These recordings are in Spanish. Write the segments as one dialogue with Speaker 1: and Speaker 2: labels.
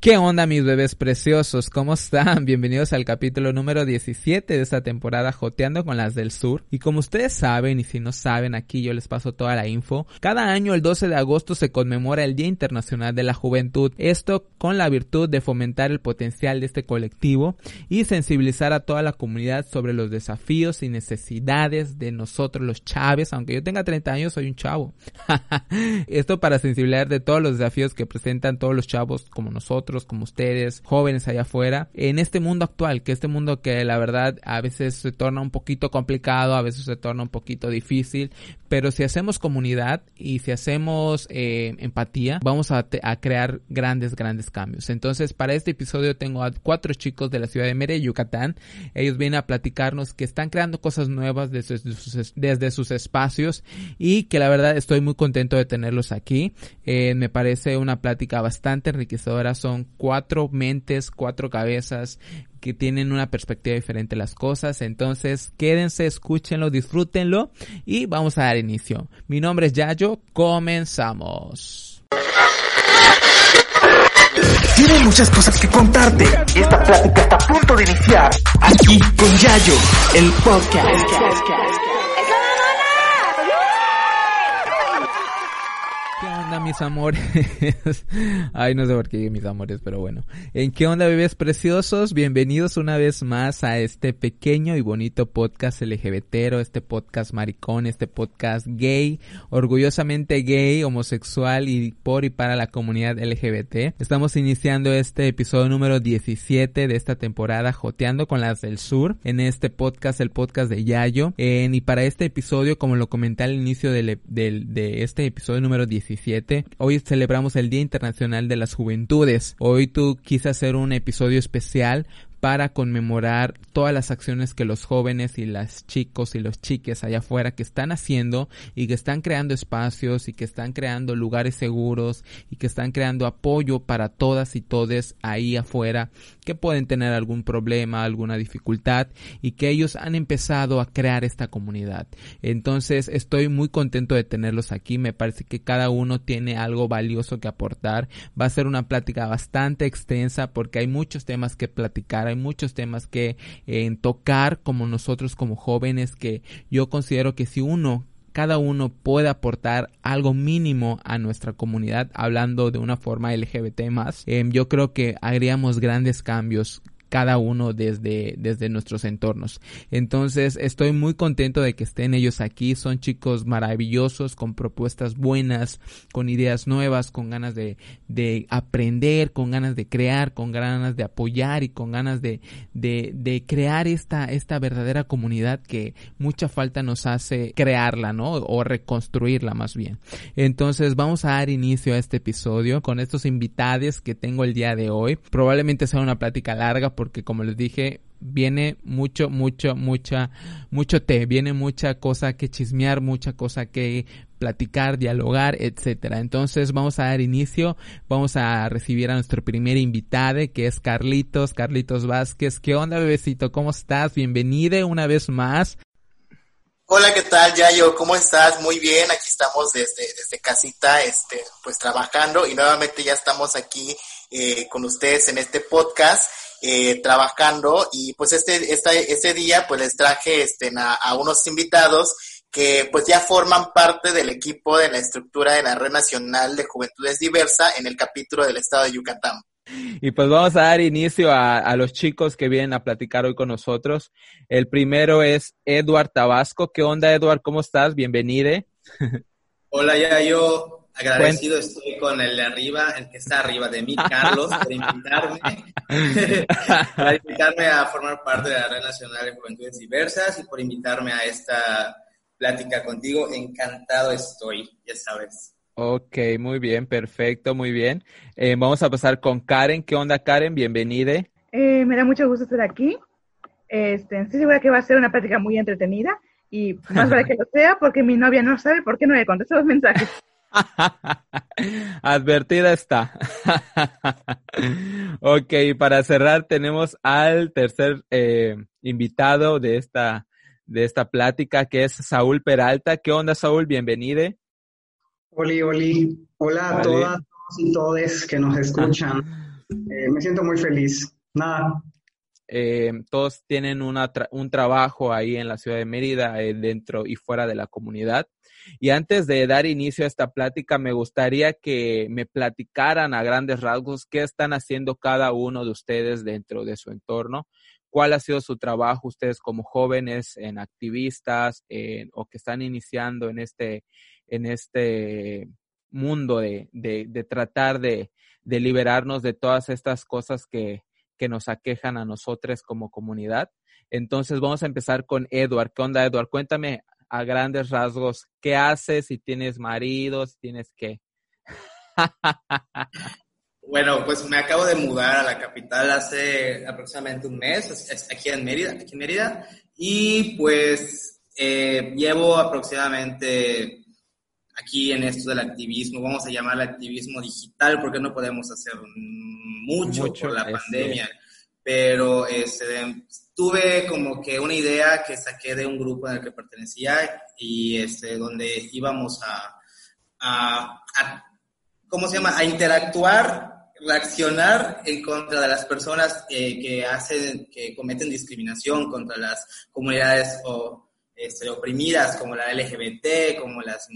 Speaker 1: ¿Qué onda mis bebés preciosos? ¿Cómo están? Bienvenidos al capítulo número 17 de esta temporada Joteando con las del Sur. Y como ustedes saben, y si no saben, aquí yo les paso toda la info. Cada año el 12 de agosto se conmemora el Día Internacional de la Juventud. Esto con la virtud de fomentar el potencial de este colectivo y sensibilizar a toda la comunidad sobre los desafíos y necesidades de nosotros los chaves. Aunque yo tenga 30 años, soy un chavo. Esto para sensibilizar de todos los desafíos que presentan todos los chavos como nosotros como ustedes, jóvenes allá afuera, en este mundo actual, que este mundo que la verdad a veces se torna un poquito complicado, a veces se torna un poquito difícil, pero si hacemos comunidad y si hacemos eh, empatía, vamos a, crear grandes, grandes cambios. Entonces, para este episodio tengo a cuatro chicos de la ciudad de Mérida, Yucatán. Ellos vienen a platicarnos que están creando cosas nuevas desde sus, desde sus espacios y que la verdad estoy muy contento de tenerlos aquí. Eh, me parece una plática bastante enriquecedora. Son cuatro mentes, cuatro cabezas que tienen una perspectiva diferente de las cosas. Entonces, quédense, escúchenlo, disfrútenlo y vamos a dar inicio. Mi nombre es Yayo, comenzamos.
Speaker 2: Tiene muchas cosas que contarte. Esta plática está a punto de iniciar. Aquí con Yayo, el podcast.
Speaker 1: Mis amores? Ay, no sé por qué mis amores, pero bueno. ¿En qué onda, bebés preciosos? Bienvenidos una vez más a este pequeño y bonito podcast LGBTero, este podcast maricón, este podcast gay, orgullosamente gay, homosexual y por y para la comunidad LGBT. Estamos iniciando este episodio número 17 de esta temporada, Joteando con las del Sur, en este podcast, el podcast de Yayo. y para este episodio, como lo comenté al inicio de este episodio número 17, Hoy celebramos el Día Internacional de las Juventudes. Hoy tú quise hacer un episodio especial para conmemorar todas las acciones que los jóvenes y las chicos y los chiques allá afuera que están haciendo y que están creando espacios y que están creando lugares seguros y que están creando apoyo para todas y todes ahí afuera que pueden tener algún problema, alguna dificultad y que ellos han empezado a crear esta comunidad. Entonces estoy muy contento de tenerlos aquí, me parece que cada uno tiene algo valioso que aportar. Va a ser una plática bastante extensa porque hay muchos temas que platicar hay muchos temas que en tocar como nosotros como jóvenes que yo considero que si uno cada uno puede aportar algo mínimo a nuestra comunidad hablando de una forma LGBT más, em, yo creo que haríamos grandes cambios cada uno desde, desde nuestros entornos. Entonces estoy muy contento de que estén ellos aquí. Son chicos maravillosos, con propuestas buenas, con ideas nuevas, con ganas de, de aprender, con ganas de crear, con ganas de apoyar y con ganas de, de, de crear esta, esta verdadera comunidad que mucha falta nos hace crearla, ¿no? O reconstruirla más bien. Entonces vamos a dar inicio a este episodio con estos invitados que tengo el día de hoy. Probablemente sea una plática larga porque como les dije, viene mucho, mucho, mucha, mucho té, viene mucha cosa que chismear, mucha cosa que platicar, dialogar, etcétera. Entonces vamos a dar inicio, vamos a recibir a nuestro primer invitado que es Carlitos, Carlitos Vázquez. ¿Qué onda, bebecito? ¿Cómo estás? Bienvenido una vez más.
Speaker 3: Hola, ¿qué tal, Yayo? ¿Cómo estás? Muy bien, aquí estamos desde, desde casita, este, pues trabajando y nuevamente ya estamos aquí eh, con ustedes en este podcast eh, trabajando y pues este, este día pues les traje este, a, unos invitados que pues ya forman parte del equipo de la estructura de la Red Nacional de Juventudes Diversa en el capítulo del estado de Yucatán.
Speaker 1: Y pues vamos a dar inicio a, a, los chicos que vienen a platicar hoy con nosotros. El primero es Eduard Tabasco. ¿Qué onda, Eduard? ¿Cómo estás? Bienvenido.
Speaker 4: Hola, ya yo Agradecido estoy con el de arriba, el que está arriba de mí, Carlos, por invitarme, para invitarme a formar parte de la Red Nacional de Juventudes Diversas y por invitarme a esta plática contigo. Encantado estoy, ya sabes.
Speaker 1: Ok, muy bien, perfecto, muy bien. Eh, vamos a pasar con Karen. ¿Qué onda, Karen? Bienvenida.
Speaker 5: Eh, me da mucho gusto estar aquí. Este, estoy segura que va a ser una plática muy entretenida y más vale que lo sea porque mi novia no sabe por qué no le contesto los mensajes.
Speaker 1: Advertida está. ok, para cerrar tenemos al tercer eh, invitado de esta, de esta plática que es Saúl Peralta. ¿Qué onda, Saúl? Bienvenido.
Speaker 6: Oli, oli. Hola a todas y todos que nos escuchan. eh, me siento muy feliz. Nada.
Speaker 1: Eh, todos tienen una un trabajo ahí en la ciudad de Mérida, dentro y fuera de la comunidad. Y antes de dar inicio a esta plática, me gustaría que me platicaran a grandes rasgos qué están haciendo cada uno de ustedes dentro de su entorno, cuál ha sido su trabajo ustedes como jóvenes, en activistas o que están iniciando en este, en este mundo de, de, tratar de, de liberarnos de todas estas cosas que, que nos aquejan a nosotros como comunidad. Entonces vamos a empezar con Edward. ¿Qué onda, Edward? Cuéntame a grandes rasgos qué haces, si tienes marido, si tienes qué.
Speaker 4: Bueno, pues me acabo de mudar a la capital hace aproximadamente un mes, aquí en Mérida, aquí en Mérida y pues eh, llevo aproximadamente aquí en esto del activismo, vamos a llamarlo activismo digital, porque no podemos hacer mucho, por la pandemia, pero este, tuve como que una idea que saqué de un grupo en el que pertenecía y este, donde íbamos a, ¿cómo se llama?, a interactuar reaccionar en contra de las personas eh, que hacen, que cometen discriminación contra las comunidades o este, oprimidas como la LGBT, como las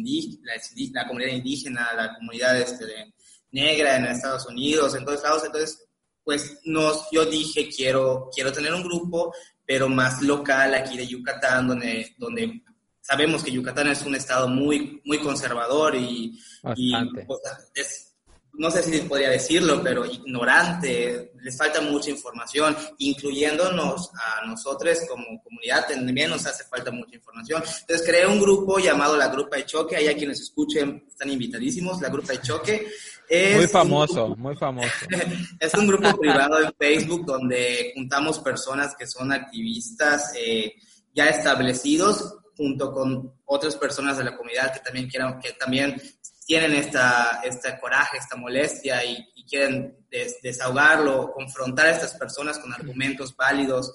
Speaker 4: la comunidad indígena, la comunidad este, negra en Estados Unidos, en todos lados. Entonces, pues nos, yo dije, quiero, quiero tener un grupo, pero más local aquí de Yucatán, donde, donde sabemos que Yucatán es un estado muy, muy conservador y, y pues, es, no sé si podría decirlo, pero ignorante, les falta mucha información, incluyéndonos a nosotros como comunidad, también nos hace falta mucha información. Entonces creé un grupo llamado La Grupa de Choque, hay a quienes escuchen, están invitadísimos, La Grupa de Choque.
Speaker 1: Es muy famoso, muy famoso.
Speaker 4: es un grupo privado en Facebook donde juntamos personas que son activistas eh, ya establecidos junto con otras personas de la comunidad que también quieran, que también tienen esta, este coraje, esta molestia y, quieren desahogarlo, confrontar a estas personas con argumentos válidos.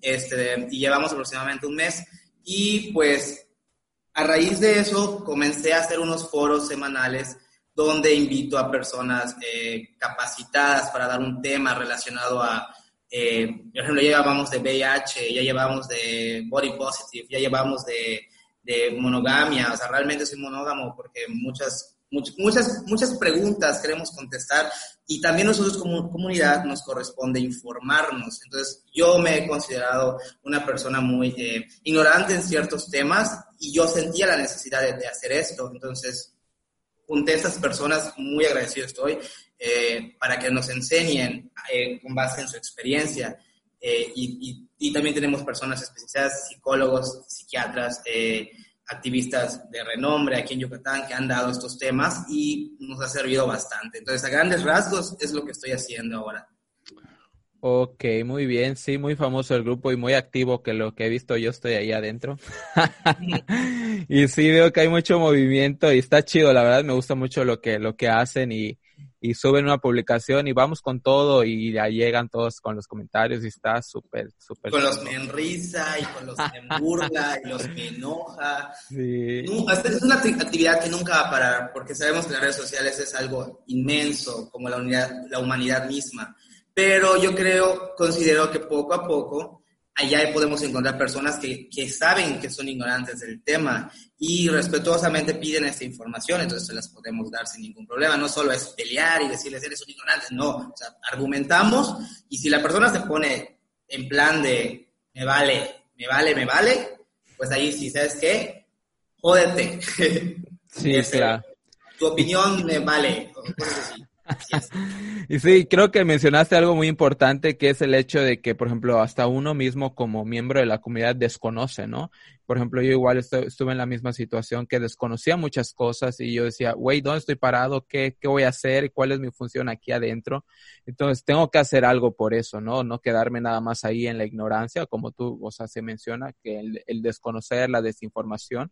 Speaker 4: Este, y llevamos aproximadamente un mes. Y pues a raíz de eso comencé a hacer unos foros semanales donde invito a personas eh, capacitadas para dar un tema relacionado a, eh, por ejemplo, ya llevamos de VIH, ya llevamos de Body Positive, ya llevamos de de monogamia, o sea, realmente soy monógamo porque muchas, muchas, muchas preguntas queremos contestar y también nosotros como comunidad nos corresponde informarnos. Entonces, yo me he considerado una persona muy eh, ignorante en ciertos temas y yo sentía la necesidad de, hacer esto. Entonces, junté a estas personas, muy agradecido estoy, eh, para que nos enseñen eh, con base en su experiencia. y, y también tenemos personas especializadas, psicólogos, psiquiatras, eh, activistas de renombre aquí en Yucatán que han dado estos temas y nos ha servido bastante. Entonces, a grandes rasgos es lo que estoy haciendo ahora.
Speaker 1: Ok, muy bien, sí, muy famoso el grupo y muy activo que lo que he visto yo estoy ahí adentro. y sí veo que hay mucho movimiento y está chido, la verdad me gusta mucho lo que lo que hacen y, y suben una publicación y vamos con todo y ya llegan todos con los comentarios y está súper, súper.
Speaker 4: Con los me enrisa y con los me burla y los me enoja. Sí. es una actividad que nunca va a parar porque sabemos que las redes sociales es algo inmenso como la, unidad, la humanidad misma. Pero yo creo, considero que poco a poco allá podemos encontrar personas que, que, saben que son ignorantes del tema y respetuosamente piden esta información, entonces se las podemos dar sin ningún problema. No solo es pelear y decirles eres un ignorante, no, o sea, argumentamos y si la persona se pone en plan de me vale, me vale, me vale, pues ahí sí, ¿sabes qué? Jódete.
Speaker 1: Sí, claro.
Speaker 4: Tu opinión me vale. Cosas así.
Speaker 1: y sí, creo que mencionaste algo muy importante que es el hecho de que, por ejemplo, hasta uno mismo como miembro de la comunidad desconoce, ¿no? Por ejemplo, yo igual estuve en la misma situación que desconocía muchas cosas y yo decía, güey, ¿dónde estoy parado? ¿Qué, ¿Qué voy a hacer? ¿Cuál es mi función aquí adentro? Entonces, tengo que hacer algo por eso, ¿no? No quedarme nada más ahí en la ignorancia, como tú, o sea, se menciona, que el, el desconocer, la desinformación.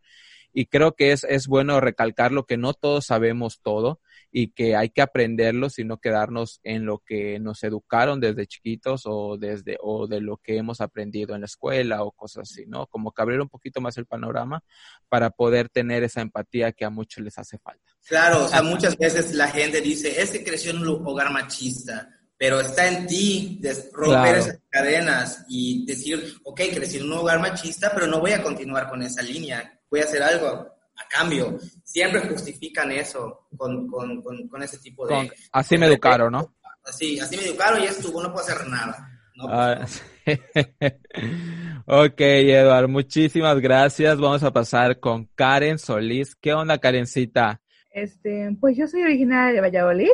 Speaker 1: Y creo que es, es bueno recalcar lo que no todos sabemos todo y que hay que aprenderlo, sino quedarnos en lo que nos educaron desde chiquitos o desde o de lo que hemos aprendido en la escuela o cosas así, ¿no? Como que abrir un poquito más el panorama para poder tener esa empatía que a muchos les hace falta.
Speaker 4: Claro, o sea, muchas veces la gente dice, es que creció en un hogar machista, pero está en ti romper esas cadenas y decir, ok, crecí en un hogar machista, pero no voy a continuar con esa línea, voy a hacer algo a cambio. Siempre justifican eso con, con, con, ese tipo de...
Speaker 1: así me educaron, ¿no?
Speaker 4: Así, así me educaron y estuvo, no puedo hacer nada.
Speaker 1: Ah, ok, Eduardo, muchísimas gracias. Vamos a pasar con Karen Solís. ¿Qué onda, Karencita?
Speaker 5: Este, pues yo soy originaria de Valladolid.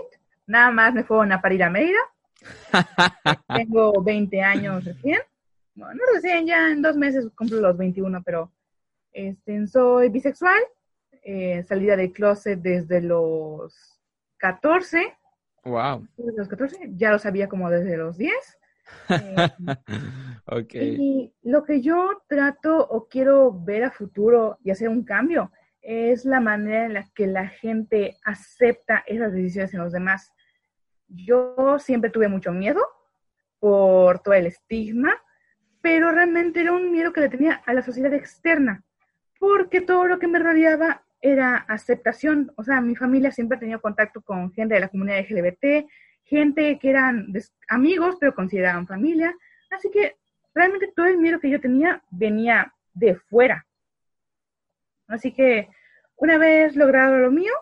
Speaker 5: Nada más me fueron a parir a Mérida. Tengo 20 años recién. Bueno, no recién, ya en dos meses cumplo los 21, pero este, soy bisexual. Eh, salida del closet desde los 14.
Speaker 1: Wow.
Speaker 5: Desde los 14, ya lo sabía como desde los 10.
Speaker 1: okay.
Speaker 5: Y lo que yo trato o quiero ver a futuro y hacer un cambio es la manera en la que la gente acepta esas decisiones en los demás. Yo siempre tuve mucho miedo por todo el estigma, pero realmente era un miedo que le tenía a la sociedad externa, porque todo lo que me rodeaba era aceptación. O sea, mi familia siempre ha tenido contacto con gente de la comunidad LGBT, gente que eran amigos, pero consideraban familia. Así que realmente todo el miedo que yo tenía venía de fuera. Así que una vez logrado lo mío,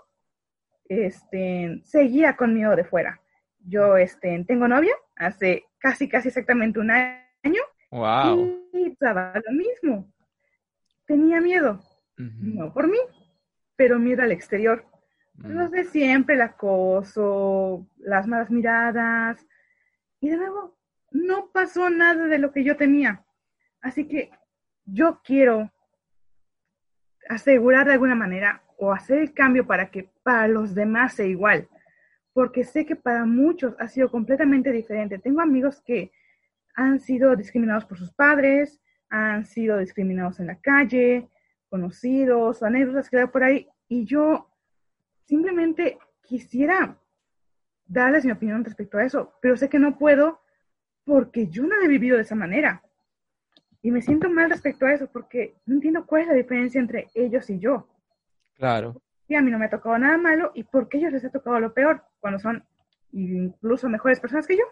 Speaker 5: este, seguía con miedo de fuera. Yo este, tengo novia hace casi, casi exactamente un año.
Speaker 1: Wow.
Speaker 5: Y estaba lo mismo. Tenía miedo, no por mí, pero miedo al exterior. Los de siempre, el acoso, las malas miradas. Y de nuevo, no pasó nada de lo que yo tenía. Así que yo quiero asegurar de alguna manera o hacer el cambio para que para los demás sea igual. Porque sé que para muchos ha sido completamente diferente. Tengo amigos que han sido discriminados por sus padres, han sido discriminados en la calle, conocidos, anécdotas que hay por ahí. Y yo simplemente quisiera darles mi opinión respecto a eso, pero sé que no puedo porque yo no he vivido de esa manera. Y me siento mal respecto a eso porque no entiendo cuál es la diferencia entre ellos y yo.
Speaker 1: Claro.
Speaker 5: Y a mí no me ha tocado nada malo y por qué ellos les ha tocado lo peor cuando son incluso mejores personas que yo.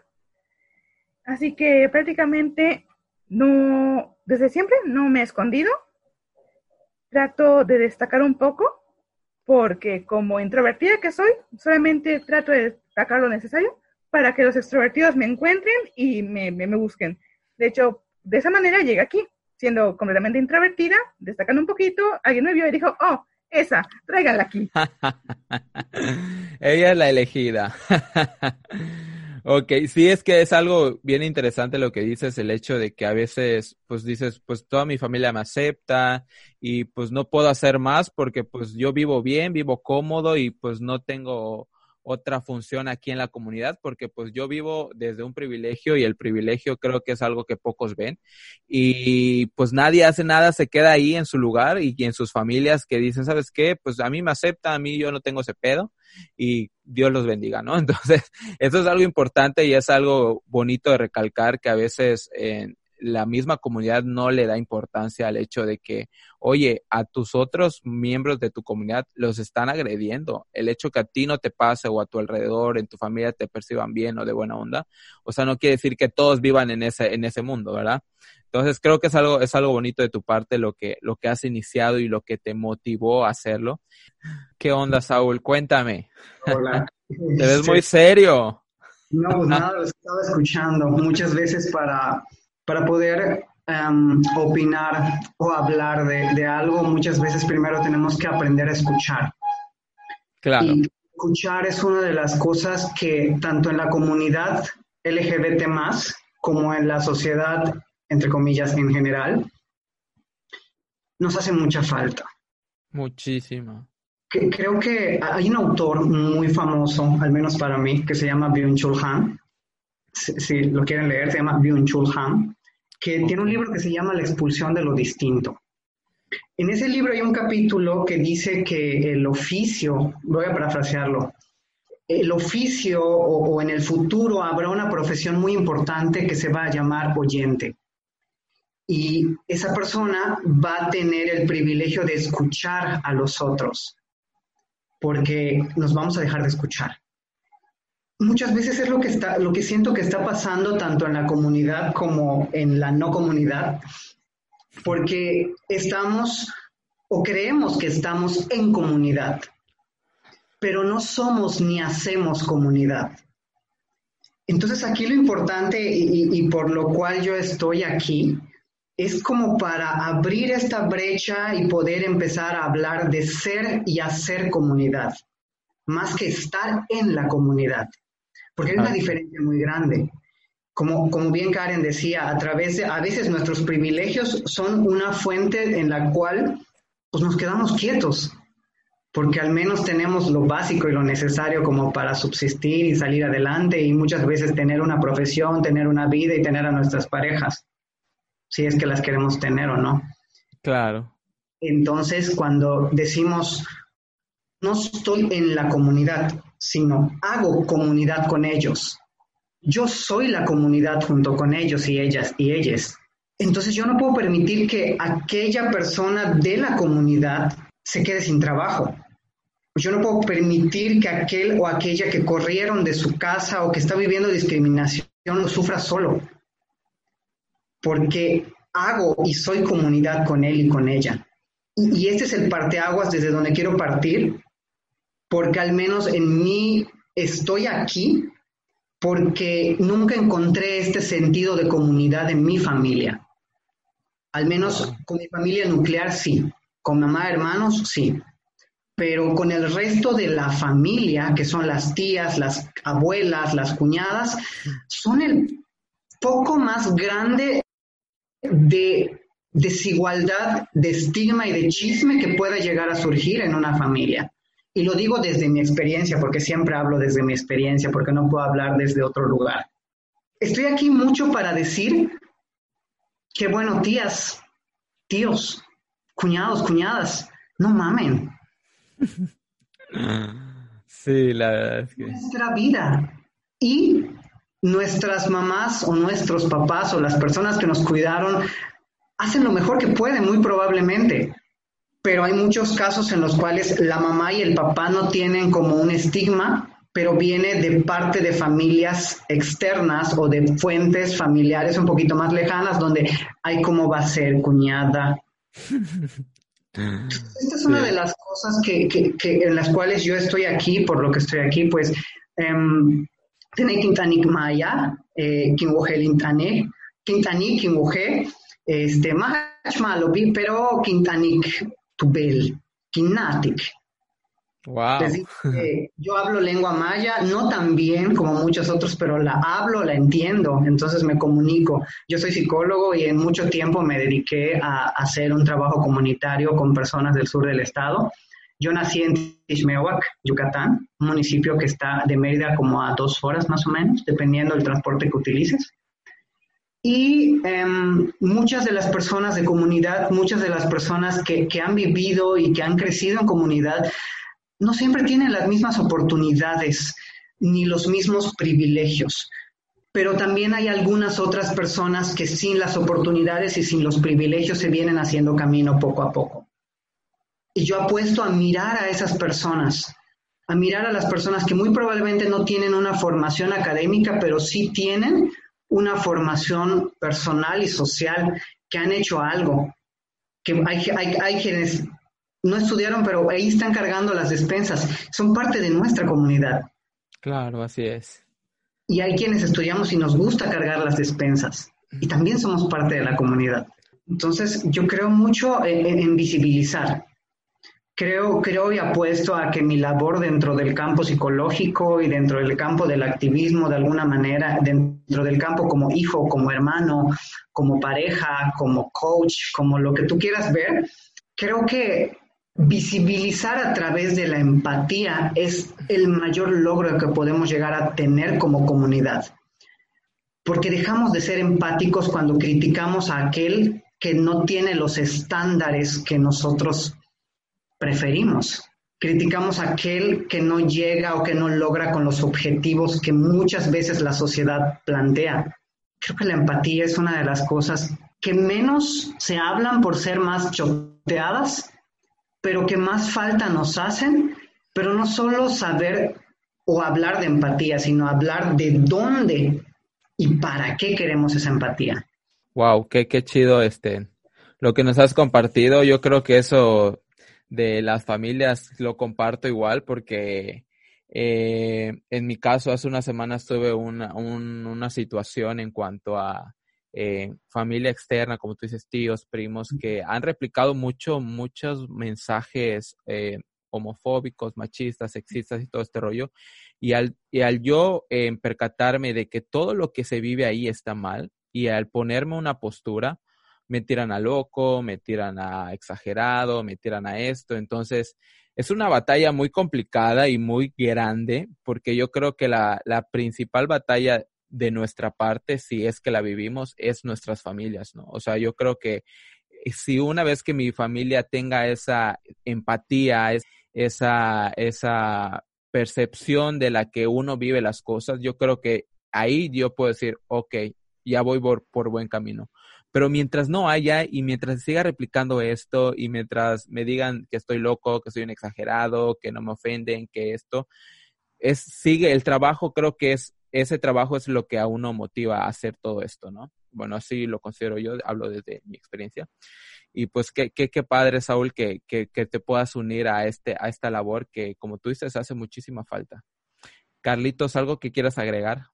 Speaker 5: Así que prácticamente no, desde siempre no me he escondido. Trato de destacar un poco porque como introvertida que soy, solamente trato de destacar lo necesario para que los extrovertidos me encuentren y me, busquen. De hecho, de esa manera llegué aquí, siendo completamente introvertida, destacando un poquito, alguien me vio y dijo, oh, esa, tráiganla aquí.
Speaker 1: Ella es la elegida. Ok, sí es que es algo bien interesante lo que dices, el hecho de que a veces, pues dices, pues toda mi familia me acepta y pues no puedo hacer más porque pues yo vivo bien, vivo cómodo y pues no tengo otra función aquí en la comunidad, porque pues yo vivo desde un privilegio y el privilegio creo que es algo que pocos ven. Y pues nadie hace nada, se queda ahí en su lugar y, en sus familias que dicen, ¿sabes qué? Pues a mí me acepta, a mí yo no tengo ese pedo y Dios los bendiga, ¿no? Entonces, eso es algo importante y es algo bonito de recalcar que a veces en, la misma comunidad no le da importancia al hecho de que, oye, a tus otros miembros de tu comunidad los están agrediendo. El hecho que a ti no te pase o a tu alrededor, en tu familia te perciban bien o de buena onda, o sea, no quiere decir que todos vivan en ese, en ese mundo, ¿verdad? Entonces creo que es algo, es algo bonito de tu parte lo que, lo que has iniciado y lo que te motivó a hacerlo. ¿Qué onda, Saúl? Cuéntame.
Speaker 6: Hola.
Speaker 1: Te ves muy serio.
Speaker 6: No, pues nada, lo estaba escuchando muchas veces para para poder em, opinar o hablar de, algo, muchas veces primero tenemos que aprender a escuchar.
Speaker 1: Claro. Y
Speaker 6: escuchar es una de las cosas que tanto en la comunidad LGBT más como en la sociedad, entre comillas, en general, nos hace mucha falta.
Speaker 1: Muchísima.
Speaker 6: creo que hay un autor muy famoso, al menos para mí, que se llama Byung-Chul Han. Si, lo quieren leer, se llama Byung-Chul Han que tiene un libro que se llama La expulsión de lo distinto. En ese libro hay un capítulo que dice que el oficio, voy a parafrasearlo, el oficio o, en el futuro habrá una profesión muy importante que se va a llamar oyente. Y esa persona va a tener el privilegio de escuchar a los otros, porque nos vamos a dejar de escuchar. Muchas veces es lo que, está, lo que siento que está pasando tanto en la comunidad como en la no comunidad, porque estamos o creemos que estamos en comunidad pero no somos ni hacemos comunidad. Entonces aquí lo importante y, por lo cual yo estoy aquí es como para abrir esta brecha y poder empezar a hablar de ser y hacer comunidad, más que estar en la comunidad, porque hay una diferencia muy grande. Como, como bien Karen decía, a través de, a veces nuestros privilegios son una fuente en la cual pues, nos quedamos quietos, porque al menos tenemos lo básico y lo necesario como para subsistir y salir adelante y muchas veces tener una profesión, tener una vida y tener a nuestras parejas, si es que las queremos tener o no.
Speaker 1: Claro.
Speaker 6: Entonces, cuando decimos, no estoy en la comunidad, sino hago comunidad con ellos. Yo soy la comunidad junto con ellos y ellas y ellas. Entonces yo no puedo permitir que aquella persona de la comunidad se quede sin trabajo yo no puedo permitir que aquel o aquella que corrieron de su casa o que está viviendo discriminación lo sufra solo, porque hago y soy comunidad con él y con ella. Y, este es el parteaguas desde donde quiero partir, porque al menos en mí estoy aquí porque nunca encontré este sentido de comunidad en mi familia. Al menos con mi familia nuclear sí, con mamá, hermanos sí, pero con el resto de la familia, que son las tías, las abuelas, las cuñadas, son el poco más grande de desigualdad, de estigma y de chisme que pueda llegar a surgir en una familia. Y lo digo desde mi experiencia, porque siempre hablo desde mi experiencia, porque no puedo hablar desde otro lugar. Estoy aquí mucho para decir que, bueno, tías, tíos, cuñados, cuñadas, no mamen,
Speaker 1: Sí, la verdad es que.
Speaker 6: Nuestra vida y nuestras mamás o nuestros papás o las personas que nos cuidaron hacen lo mejor que pueden, muy probablemente. Pero hay muchos casos en los cuales la mamá y el papá no tienen como un estigma, pero viene de parte de familias externas o de fuentes familiares un poquito más lejanas, donde hay cómo va a ser cuñada, esta es una de las cosas que, que, en las cuales yo estoy aquí, por lo que estoy aquí, pues, um, Tene Quintanik Maya, eh, Kinwoje Lintane, Quintanik, Kinwoje, este, Malobi, pero Quintanik Tubel, Kinatik.
Speaker 1: Wow.
Speaker 6: yo hablo lengua maya, no tan bien como muchos otros, pero la hablo, la entiendo, entonces me comunico. Yo soy psicólogo y en mucho tiempo me dediqué a, hacer un trabajo comunitario con personas del sur del estado. Yo nací en Tishmehuac, Yucatán, un municipio que está de Mérida como a dos horas más o menos, dependiendo del transporte que utilices. Y em, muchas de las personas de comunidad, muchas de las personas que, que han vivido y que han crecido en comunidad, no siempre tienen las mismas oportunidades ni los mismos privilegios, pero también hay algunas otras personas que sin las oportunidades y sin los privilegios se vienen haciendo camino poco a poco. Y yo apuesto a mirar a esas personas, a mirar a las personas que muy probablemente no tienen una formación académica, pero sí tienen una formación personal y social, que han hecho algo, que hay, hay, hay quienes no estudiaron, pero ahí están cargando las despensas. Son parte de nuestra comunidad.
Speaker 1: Claro, así es.
Speaker 6: Y hay quienes estudiamos y nos gusta cargar las despensas. Y también somos parte de la comunidad. Entonces, yo creo mucho en, visibilizar. Creo, creo y apuesto a que mi labor dentro del campo psicológico y dentro del campo del activismo, de alguna manera, dentro del campo como hijo, como hermano, como pareja, como coach, como lo que tú quieras ver, creo que visibilizar a través de la empatía es el mayor logro que podemos llegar a tener como comunidad. Porque dejamos de ser empáticos cuando criticamos a aquel que no tiene los estándares que nosotros preferimos. Criticamos a aquel que no llega o que no logra con los objetivos que muchas veces la sociedad plantea. Creo que la empatía es una de las cosas que menos se hablan por ser más choteadas, pero que más falta nos hacen, pero no solo saber o hablar de empatía, sino hablar de dónde y para qué queremos esa empatía.
Speaker 1: Wow, qué, qué chido este. Lo que nos has compartido, yo creo que eso de las familias lo comparto igual porque eh, en mi caso hace unas semanas tuve una, una situación en cuanto a eh, familia externa, como tú dices, tíos, primos, que han replicado mucho, muchos mensajes eh, homofóbicos, machistas, sexistas y todo este rollo. Y al, y al yo percatarme de que todo lo que se vive ahí está mal y al ponerme una postura, me tiran a loco, me tiran a exagerado, me tiran a esto. Entonces, es una batalla muy complicada y muy grande, porque yo creo que la, la principal batalla de nuestra parte, si es que la vivimos, es nuestras familias, ¿no? O sea, yo creo que eh, si una vez que mi familia tenga esa empatía, esa, esa percepción de la que uno vive las cosas, yo creo que ahí yo puedo decir, ok, ya voy por, por buen camino. Pero mientras no haya y mientras siga replicando esto y mientras me digan que estoy loco, que soy un exagerado, que no me ofenden, que esto, es, sigue el trabajo, creo que es, ese trabajo es lo que a uno motiva a hacer todo esto, ¿no? Bueno, así lo considero yo, hablo desde mi experiencia. Y pues qué, qué, qué padre, Saúl, que, que, que te puedas unir a, este, a esta labor que, como tú dices, hace muchísima falta. Carlitos, ¿algo que quieras agregar?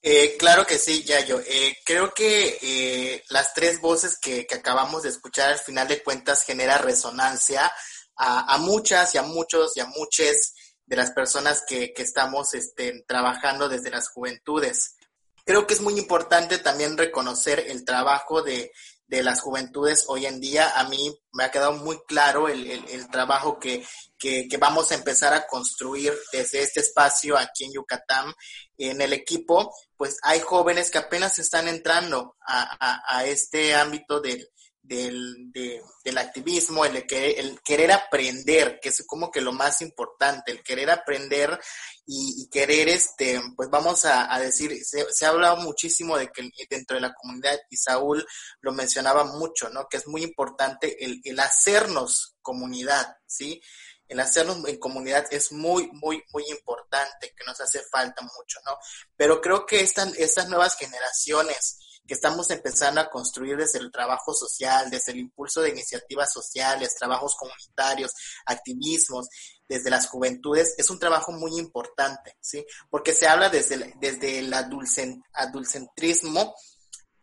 Speaker 3: Eh, claro que sí, Yayo. Eh, creo que eh, las tres voces que, acabamos de escuchar al final de cuentas genera resonancia a, muchas y a muchos y a muchas de las personas que, estamos este, trabajando desde las juventudes. Creo que es muy importante también reconocer el trabajo de, de las juventudes hoy en día. A mí me ha quedado muy claro el, el, trabajo que, que, vamos a empezar a construir desde este espacio aquí en Yucatán. En el equipo, pues hay jóvenes que apenas están entrando a, a este ámbito del, del, del activismo, el, el, querer aprender, que es como que lo más importante, el querer aprender y, querer, este, pues vamos a, decir, se, ha hablado muchísimo de que dentro de la comunidad, y Saúl lo mencionaba mucho, ¿no? Que es muy importante el, el hacernos comunidad, ¿sí? El hacernos en comunidad es muy, muy, muy importante, que nos hace falta mucho, ¿no? Pero creo que estas, estas nuevas generaciones, que estamos empezando a construir desde el trabajo social, desde el impulso de iniciativas sociales, trabajos comunitarios, activismos, desde las juventudes, es un trabajo muy importante, ¿sí? Porque se habla desde el, desde el adulcentrismo,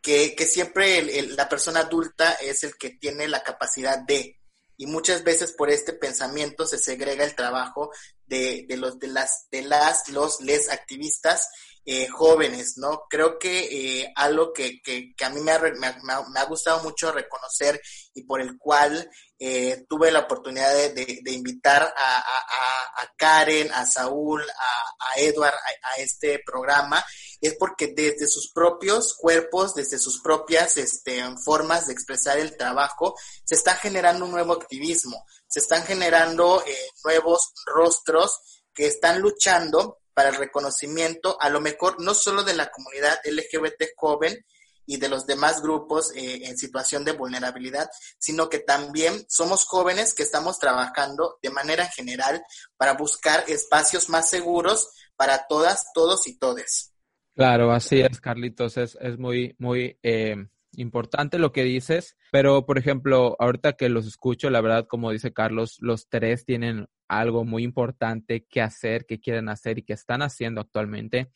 Speaker 3: que, que siempre la persona adulta es el que tiene la capacidad de, y muchas veces por este pensamiento se segrega el trabajo de, de los de las de las los les activistas eh, jóvenes, ¿no? Creo que eh, algo que, que, a mí me ha, me, ha, gustado mucho reconocer y por el cual eh, tuve la oportunidad de, de, invitar a, a, Karen, a Saúl, a, a Edward a, este programa, es porque desde sus propios cuerpos, desde sus propias este, formas de expresar el trabajo, se está generando un nuevo activismo, se están generando nuevos rostros que están luchando para el reconocimiento, a lo mejor no solo de la comunidad LGBT joven y de los demás grupos eh, en situación de vulnerabilidad, sino que también somos jóvenes que estamos trabajando de manera general para buscar espacios más seguros para todas, todos y todes.
Speaker 1: Claro, así es, Carlitos, es, es muy, muy eh, importante lo que dices, pero por ejemplo, ahorita que los escucho, la verdad, como dice Carlos, los tres tienen algo muy importante que hacer, que quieren hacer y que están haciendo actualmente.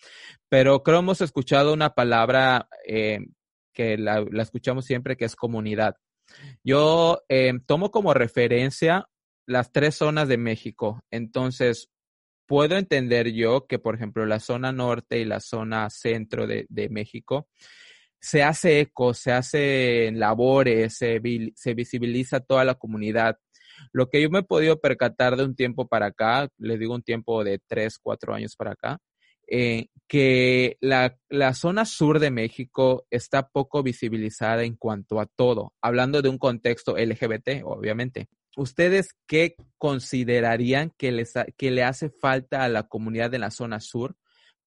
Speaker 1: Pero creo hemos escuchado una palabra eh, que la, escuchamos siempre, que es comunidad. Yo eh, tomo como referencia las tres zonas de México. Entonces, puedo entender yo que, por ejemplo, la zona norte y la zona centro de, de México, se hace eco, se hace labores, se, se visibiliza toda la comunidad. Lo que yo me he podido percatar de un tiempo para acá, les digo un tiempo de tres, cuatro años para acá, eh, que la, la, zona sur de México está poco visibilizada en cuanto a todo, hablando de un contexto LGBT, obviamente. ¿ustedes qué considerarían que, les, que le hace falta a la comunidad de la zona sur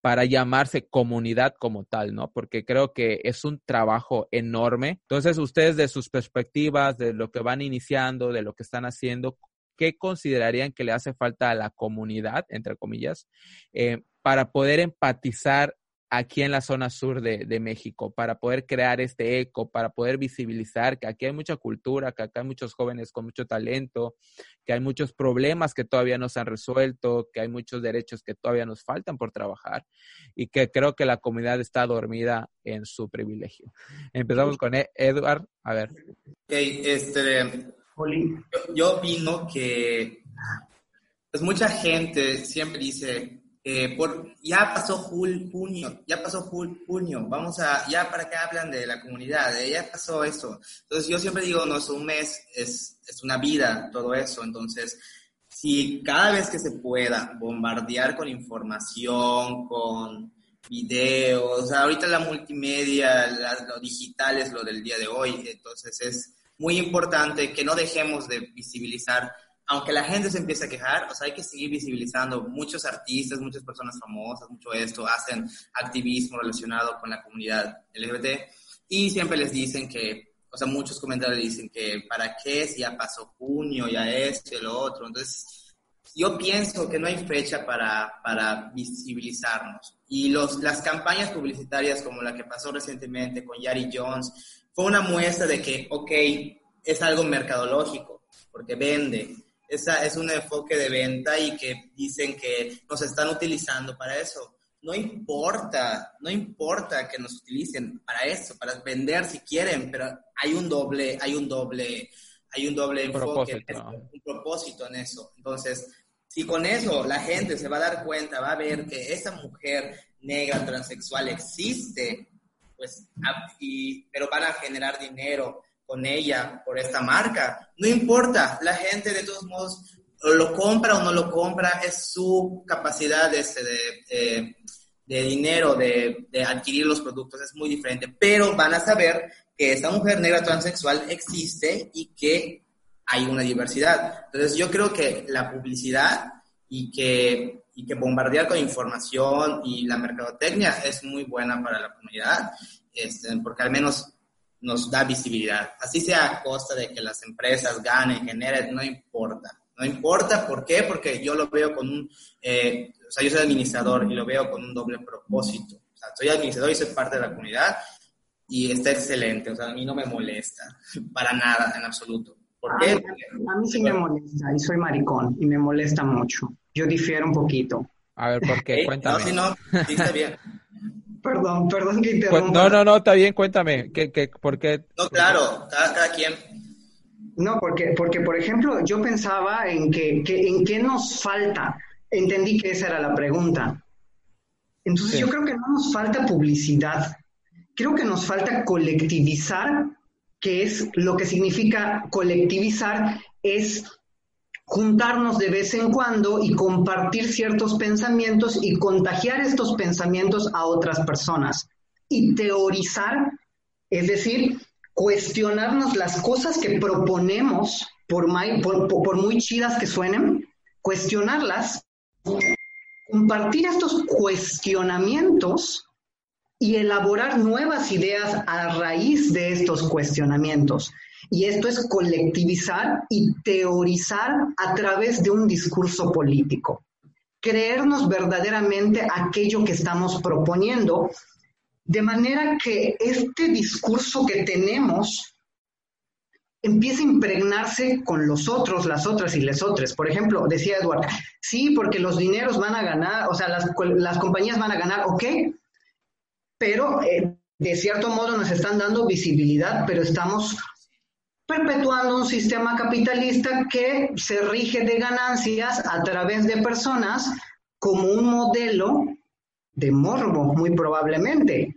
Speaker 1: para llamarse comunidad como tal, ¿no? Porque creo que es un trabajo enorme. Entonces, ustedes de sus perspectivas, de lo que van iniciando, de lo que están haciendo, ¿qué considerarían que le hace falta a la comunidad, entre comillas, eh, para poder empatizar aquí en la zona sur de, México, para poder crear este eco, para poder visibilizar que aquí hay mucha cultura, que acá hay muchos jóvenes con mucho talento, que hay muchos problemas que todavía no se han resuelto, que hay muchos derechos que todavía nos faltan por trabajar y que creo que la comunidad está dormida en su privilegio. Empezamos con e-, Edward, a ver.
Speaker 4: este, yo, yo opino que pues mucha gente siempre dice, eh, por, ya pasó junio, ya pasó junio, vamos a, ya para que hablan de la comunidad, eh, ya pasó eso. Entonces yo siempre digo, no es un mes, es, es una vida todo eso. Entonces, si cada vez que se pueda bombardear con información, con videos, ahorita la multimedia, lo digital es lo del día de hoy, entonces es muy importante que no dejemos de visibilizar aunque la gente se empiece a quejar, o sea, hay que seguir visibilizando. Muchos artistas, muchas personas famosas, mucho esto, hacen activismo relacionado con la comunidad LGBT y siempre les dicen que, o sea, muchos comentarios dicen que para qué si ya pasó junio, ya esto y lo otro. Entonces, yo pienso que no hay fecha para, para visibilizarnos. Y los, las campañas publicitarias como la que pasó recientemente con Yari Jones fue una muestra de que, ok, es algo mercadológico, porque vende, esa es un enfoque de venta y que dicen que nos están utilizando para eso. No importa, no importa que nos utilicen para eso, para vender si quieren, pero hay un doble, hay un doble, hay un doble enfoque, un propósito en eso. Entonces, si con eso la gente se va a dar cuenta, va a ver que esa mujer negra transexual existe, pues, y, pero van a generar dinero con ella por esta marca. No importa, la gente de todos modos lo compra o no lo compra, es su capacidad de, de, de dinero, de, de, adquirir los productos, es muy diferente. Pero van a saber que esta mujer negra transexual existe y que hay una diversidad. Entonces yo creo que la publicidad y que, y que bombardear con información y la mercadotecnia es muy buena para la comunidad, este, porque al menos nos da visibilidad. Así sea a costa de que las empresas ganen, generen, no importa. No importa, ¿por qué? Porque yo lo veo con un, eh, o sea, yo soy administrador y lo veo con un doble propósito. O sea, soy administrador y soy parte de la comunidad y está excelente, o sea, a mí no me molesta, para nada, en absoluto. ¿Por qué?
Speaker 6: A, mí sí me molesta y soy maricón y me molesta mucho. Yo difiero un poquito.
Speaker 1: A ver, ¿por qué? Cuéntame.
Speaker 4: No, si no, sí está bien.
Speaker 6: Perdón, perdón que interrumpa.
Speaker 1: No, no, no, está bien, cuéntame. ¿Qué, qué, ¿Por qué?
Speaker 4: No, claro, cada, quien.
Speaker 6: No, porque, porque, por ejemplo, yo pensaba en que, en qué nos falta. Entendí que esa era la pregunta. Entonces yo creo que no nos falta publicidad. Creo que nos falta colectivizar, que es lo que significa colectivizar, es juntarnos de vez en cuando y compartir ciertos pensamientos y contagiar estos pensamientos a otras personas. Y teorizar, es decir, cuestionarnos las cosas que proponemos, por, por, muy chidas que suenen, cuestionarlas, compartir estos cuestionamientos y elaborar nuevas ideas a raíz de estos cuestionamientos. Y esto es colectivizar y teorizar a través de un discurso político. Creernos verdaderamente aquello que estamos proponiendo, de manera que este discurso que tenemos empiece a impregnarse con los otros, las otras y les otras. Por ejemplo, decía Edward, sí, porque los dineros van a ganar, o sea, las, las compañías van a ganar, ok, pero eh, de cierto modo nos están dando visibilidad, pero estamos perpetuando un sistema capitalista que se rige de ganancias a través de personas como un modelo de morbo, muy probablemente.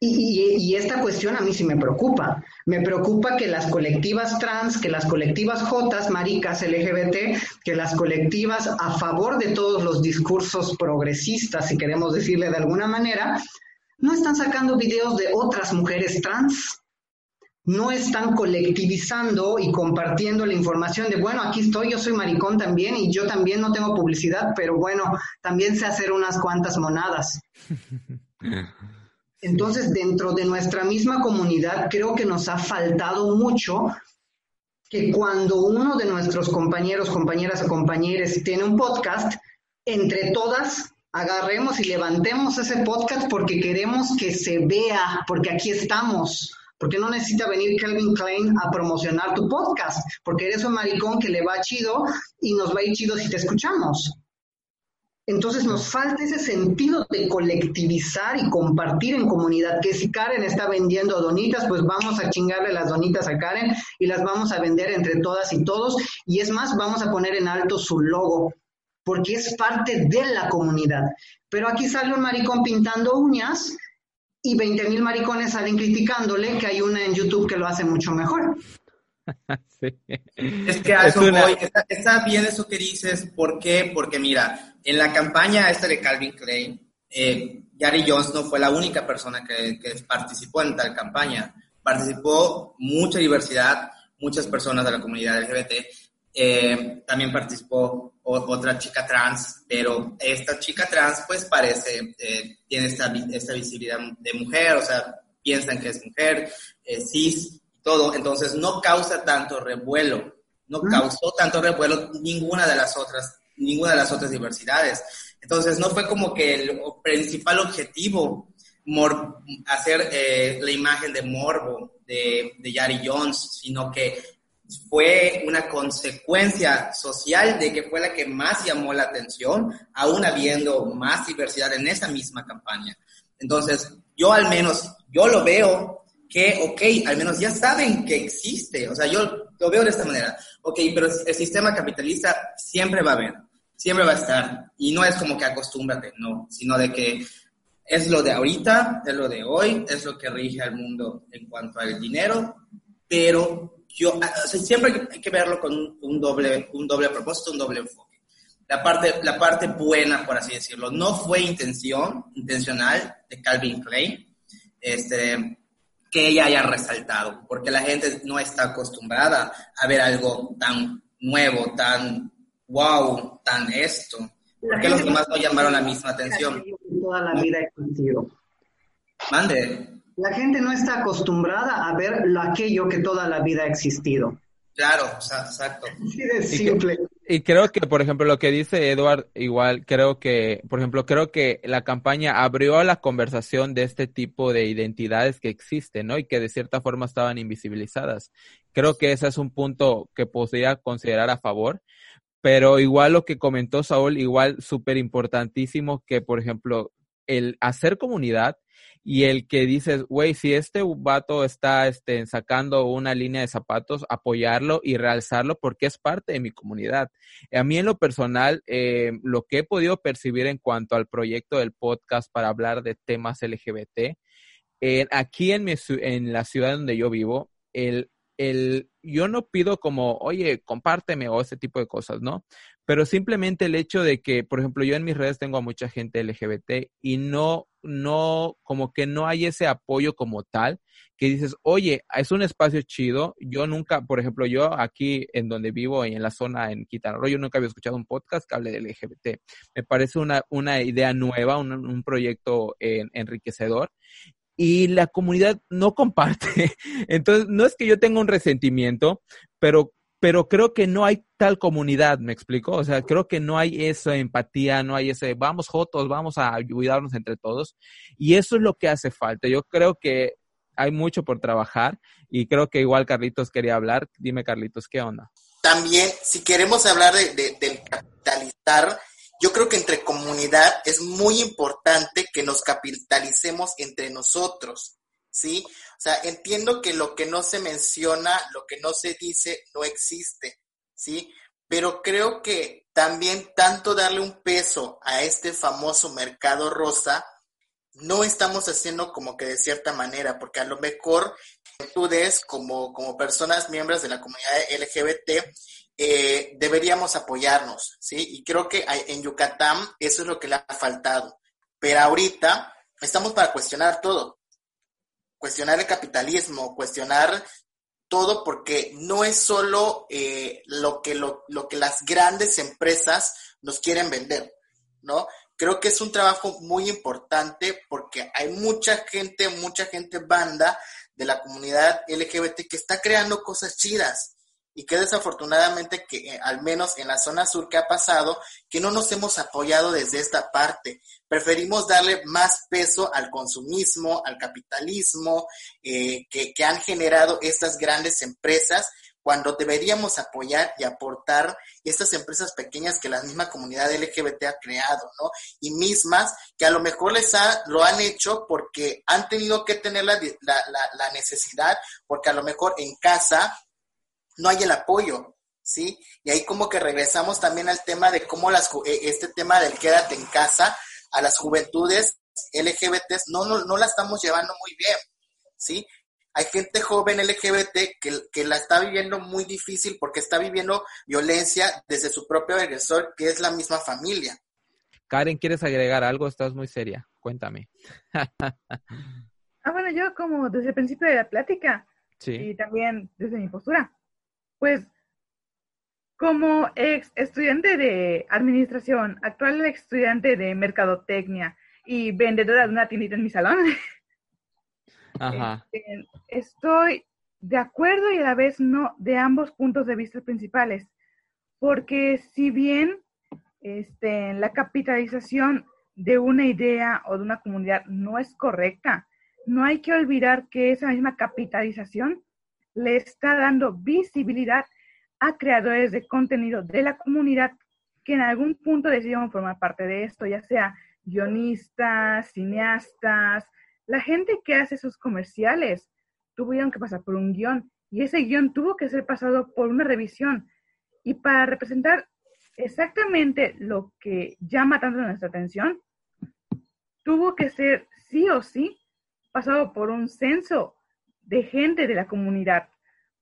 Speaker 6: Y, esta cuestión a mí sí me preocupa. Me preocupa que las colectivas trans, que las colectivas Jotas, maricas, LGBT, que las colectivas a favor de todos los discursos progresistas, si queremos decirle de alguna manera, no están sacando videos de otras mujeres trans no están colectivizando y compartiendo la información de, bueno, aquí estoy, yo soy maricón también y yo también no tengo publicidad, pero bueno, también sé hacer unas cuantas monadas. Entonces, dentro de nuestra misma comunidad, creo que nos ha faltado mucho que cuando uno de nuestros compañeros, compañeras o compañeros tiene un podcast, entre todas agarremos y levantemos ese podcast porque queremos que se vea, porque aquí estamos. Porque no necesita venir Calvin Klein a promocionar tu podcast, porque eres un maricón que le va chido y nos va a ir chido si te escuchamos. Entonces nos falta ese sentido de colectivizar y compartir en comunidad, que si Karen está vendiendo donitas, pues vamos a chingarle las donitas a Karen y las vamos a vender entre todas y todos. Y es más, vamos a poner en alto su logo, porque es parte de la comunidad. Pero aquí sale un maricón pintando uñas y 20 mil maricones salen criticándole que hay una en YouTube que lo hace mucho mejor.
Speaker 4: Es que a eso voy. Está, bien eso que dices. ¿Por qué? Porque mira, en la campaña esta de Calvin Klein, eh, Gary Jones no fue la única persona que, participó en tal campaña. Participó mucha diversidad, muchas personas de la comunidad LGBT. Eh, también participó otra chica trans, pero esta chica trans pues parece, eh, tiene esta, esta, visibilidad de mujer, o sea, piensan que es mujer, eh, cis, todo, entonces no causa tanto revuelo, no causó tanto revuelo ninguna de las otras, ninguna de las otras diversidades. Entonces no fue como que el principal objetivo hacer eh, la imagen de morbo de, de Yari Jones, sino que fue una consecuencia social de que fue la que más llamó la atención, aún habiendo más diversidad en esa misma campaña. Entonces, yo al menos, yo lo veo que, ok, al menos ya saben que existe, o sea, yo lo veo de esta manera, ok, pero el sistema capitalista siempre va a haber, siempre va a estar, y no es como que acostúmbrate, no, sino de que es lo de ahorita, es lo de hoy, es lo que rige al mundo en cuanto al dinero, pero yo, ah, siempre hay que verlo con un doble, un doble propósito, un doble enfoque. La parte, la parte buena, por así decirlo, no fue intención, intencional de Calvin Klein, este, que ella haya resaltado, porque la gente no está acostumbrada a ver algo tan nuevo, tan wow, tan esto. Porque los demás no llamaron la misma atención.
Speaker 6: Toda la vida existido.
Speaker 4: Mande.
Speaker 6: La gente no está acostumbrada a ver lo aquello que toda la vida ha existido.
Speaker 4: Claro, exacto.
Speaker 6: Sí, de simple.
Speaker 1: Y, creo que, por ejemplo, lo que dice Edward, igual creo que, por ejemplo, creo que la campaña abrió la conversación de este tipo de identidades que existen, ¿no? Y que de cierta forma estaban invisibilizadas. Creo que ese es un punto que podría considerar a favor. Pero igual lo que comentó Saúl, igual súper importantísimo que, por ejemplo, el hacer comunidad y el que dices, güey, si este vato está este, sacando una línea de zapatos, apoyarlo y realzarlo porque es parte de mi comunidad. A mí en lo personal, eh, lo que he podido percibir en cuanto al proyecto del podcast para hablar de temas LGBT, aquí en, mi, en la ciudad donde yo vivo, el, el, yo no pido como, oye, compárteme o ese tipo de cosas, ¿no? Pero simplemente el hecho de que, por ejemplo, yo en mis redes tengo a mucha gente LGBT y no no, como que no hay ese apoyo como tal, que dices, oye, es un espacio chido. Yo nunca, por ejemplo, yo aquí en donde vivo, en la zona en Quintana Roo, yo nunca había escuchado un podcast que hable del LGBT. Me parece una, una idea nueva, un, un proyecto enriquecedor y la comunidad no comparte. Entonces, no es que yo tenga un resentimiento, pero pero creo que no hay tal comunidad, ¿me explico? O sea, creo que no hay esa empatía, no hay ese, vamos jotos, vamos a ayudarnos entre todos. Y eso es lo que hace falta. Yo creo que hay mucho por trabajar y creo que igual Carlitos quería hablar. Dime, Carlitos, ¿qué onda?
Speaker 3: También, si queremos hablar de, del capitalizar, yo creo que entre comunidad es muy importante que nos capitalicemos entre nosotros. ¿Sí? O sea, entiendo que lo que no se menciona, lo que no se dice, no existe, ¿sí? Pero creo que también tanto darle un peso a este famoso mercado rosa, no estamos haciendo como que de cierta manera, porque a lo mejor ustedes como, como personas miembros de la comunidad LGBT eh, deberíamos apoyarnos, ¿sí? Y creo que en Yucatán eso es lo que le ha faltado. Pero ahorita estamos para cuestionar todo. Cuestionar el capitalismo, cuestionar todo porque no es solo eh, lo, que, lo, lo, que las grandes empresas nos quieren vender, ¿no? Creo que es un trabajo muy importante porque hay mucha gente, mucha gente banda de la comunidad LGBT que está creando cosas chidas y que desafortunadamente que eh, al menos en la zona sur que ha pasado, que no nos hemos apoyado desde esta parte. Preferimos darle más peso al consumismo, al capitalismo eh, que, que han generado estas grandes empresas cuando deberíamos apoyar y aportar estas empresas pequeñas que la misma comunidad LGBT ha creado, ¿no? Y mismas que a lo mejor les ha, lo han hecho porque han tenido que tener la, la, la necesidad, porque a lo mejor en casa no hay el apoyo, ¿sí? Y ahí como que regresamos también al tema de cómo las, eh, este tema del quédate en casa a las juventudes LGBT no, no, no la estamos llevando muy bien, ¿sí? Hay gente joven LGBT que, que, la está viviendo muy difícil porque está viviendo violencia desde su propio agresor, que es la misma familia.
Speaker 1: Karen, ¿quieres agregar algo? Estás muy seria. Cuéntame.
Speaker 5: ah, bueno, yo como desde el principio de la plática sí. y también desde mi postura, pues como ex estudiante de administración, actual estudiante de mercadotecnia y vendedora de una tiendita en mi salón, este, estoy de acuerdo y a la vez no de ambos puntos de vista principales, porque si bien este, la capitalización de una idea o de una comunidad no es correcta, no hay que olvidar que esa misma capitalización le está dando visibilidad a creadores de contenido de la comunidad que en algún punto decidieron formar parte de esto, ya sea guionistas, cineastas, la gente que hace sus comerciales tuvieron que pasar por un guion y ese guion tuvo que ser pasado por una revisión. Y para representar exactamente lo que llama tanto nuestra atención, tuvo que ser sí o sí pasado por un censo de gente de la comunidad.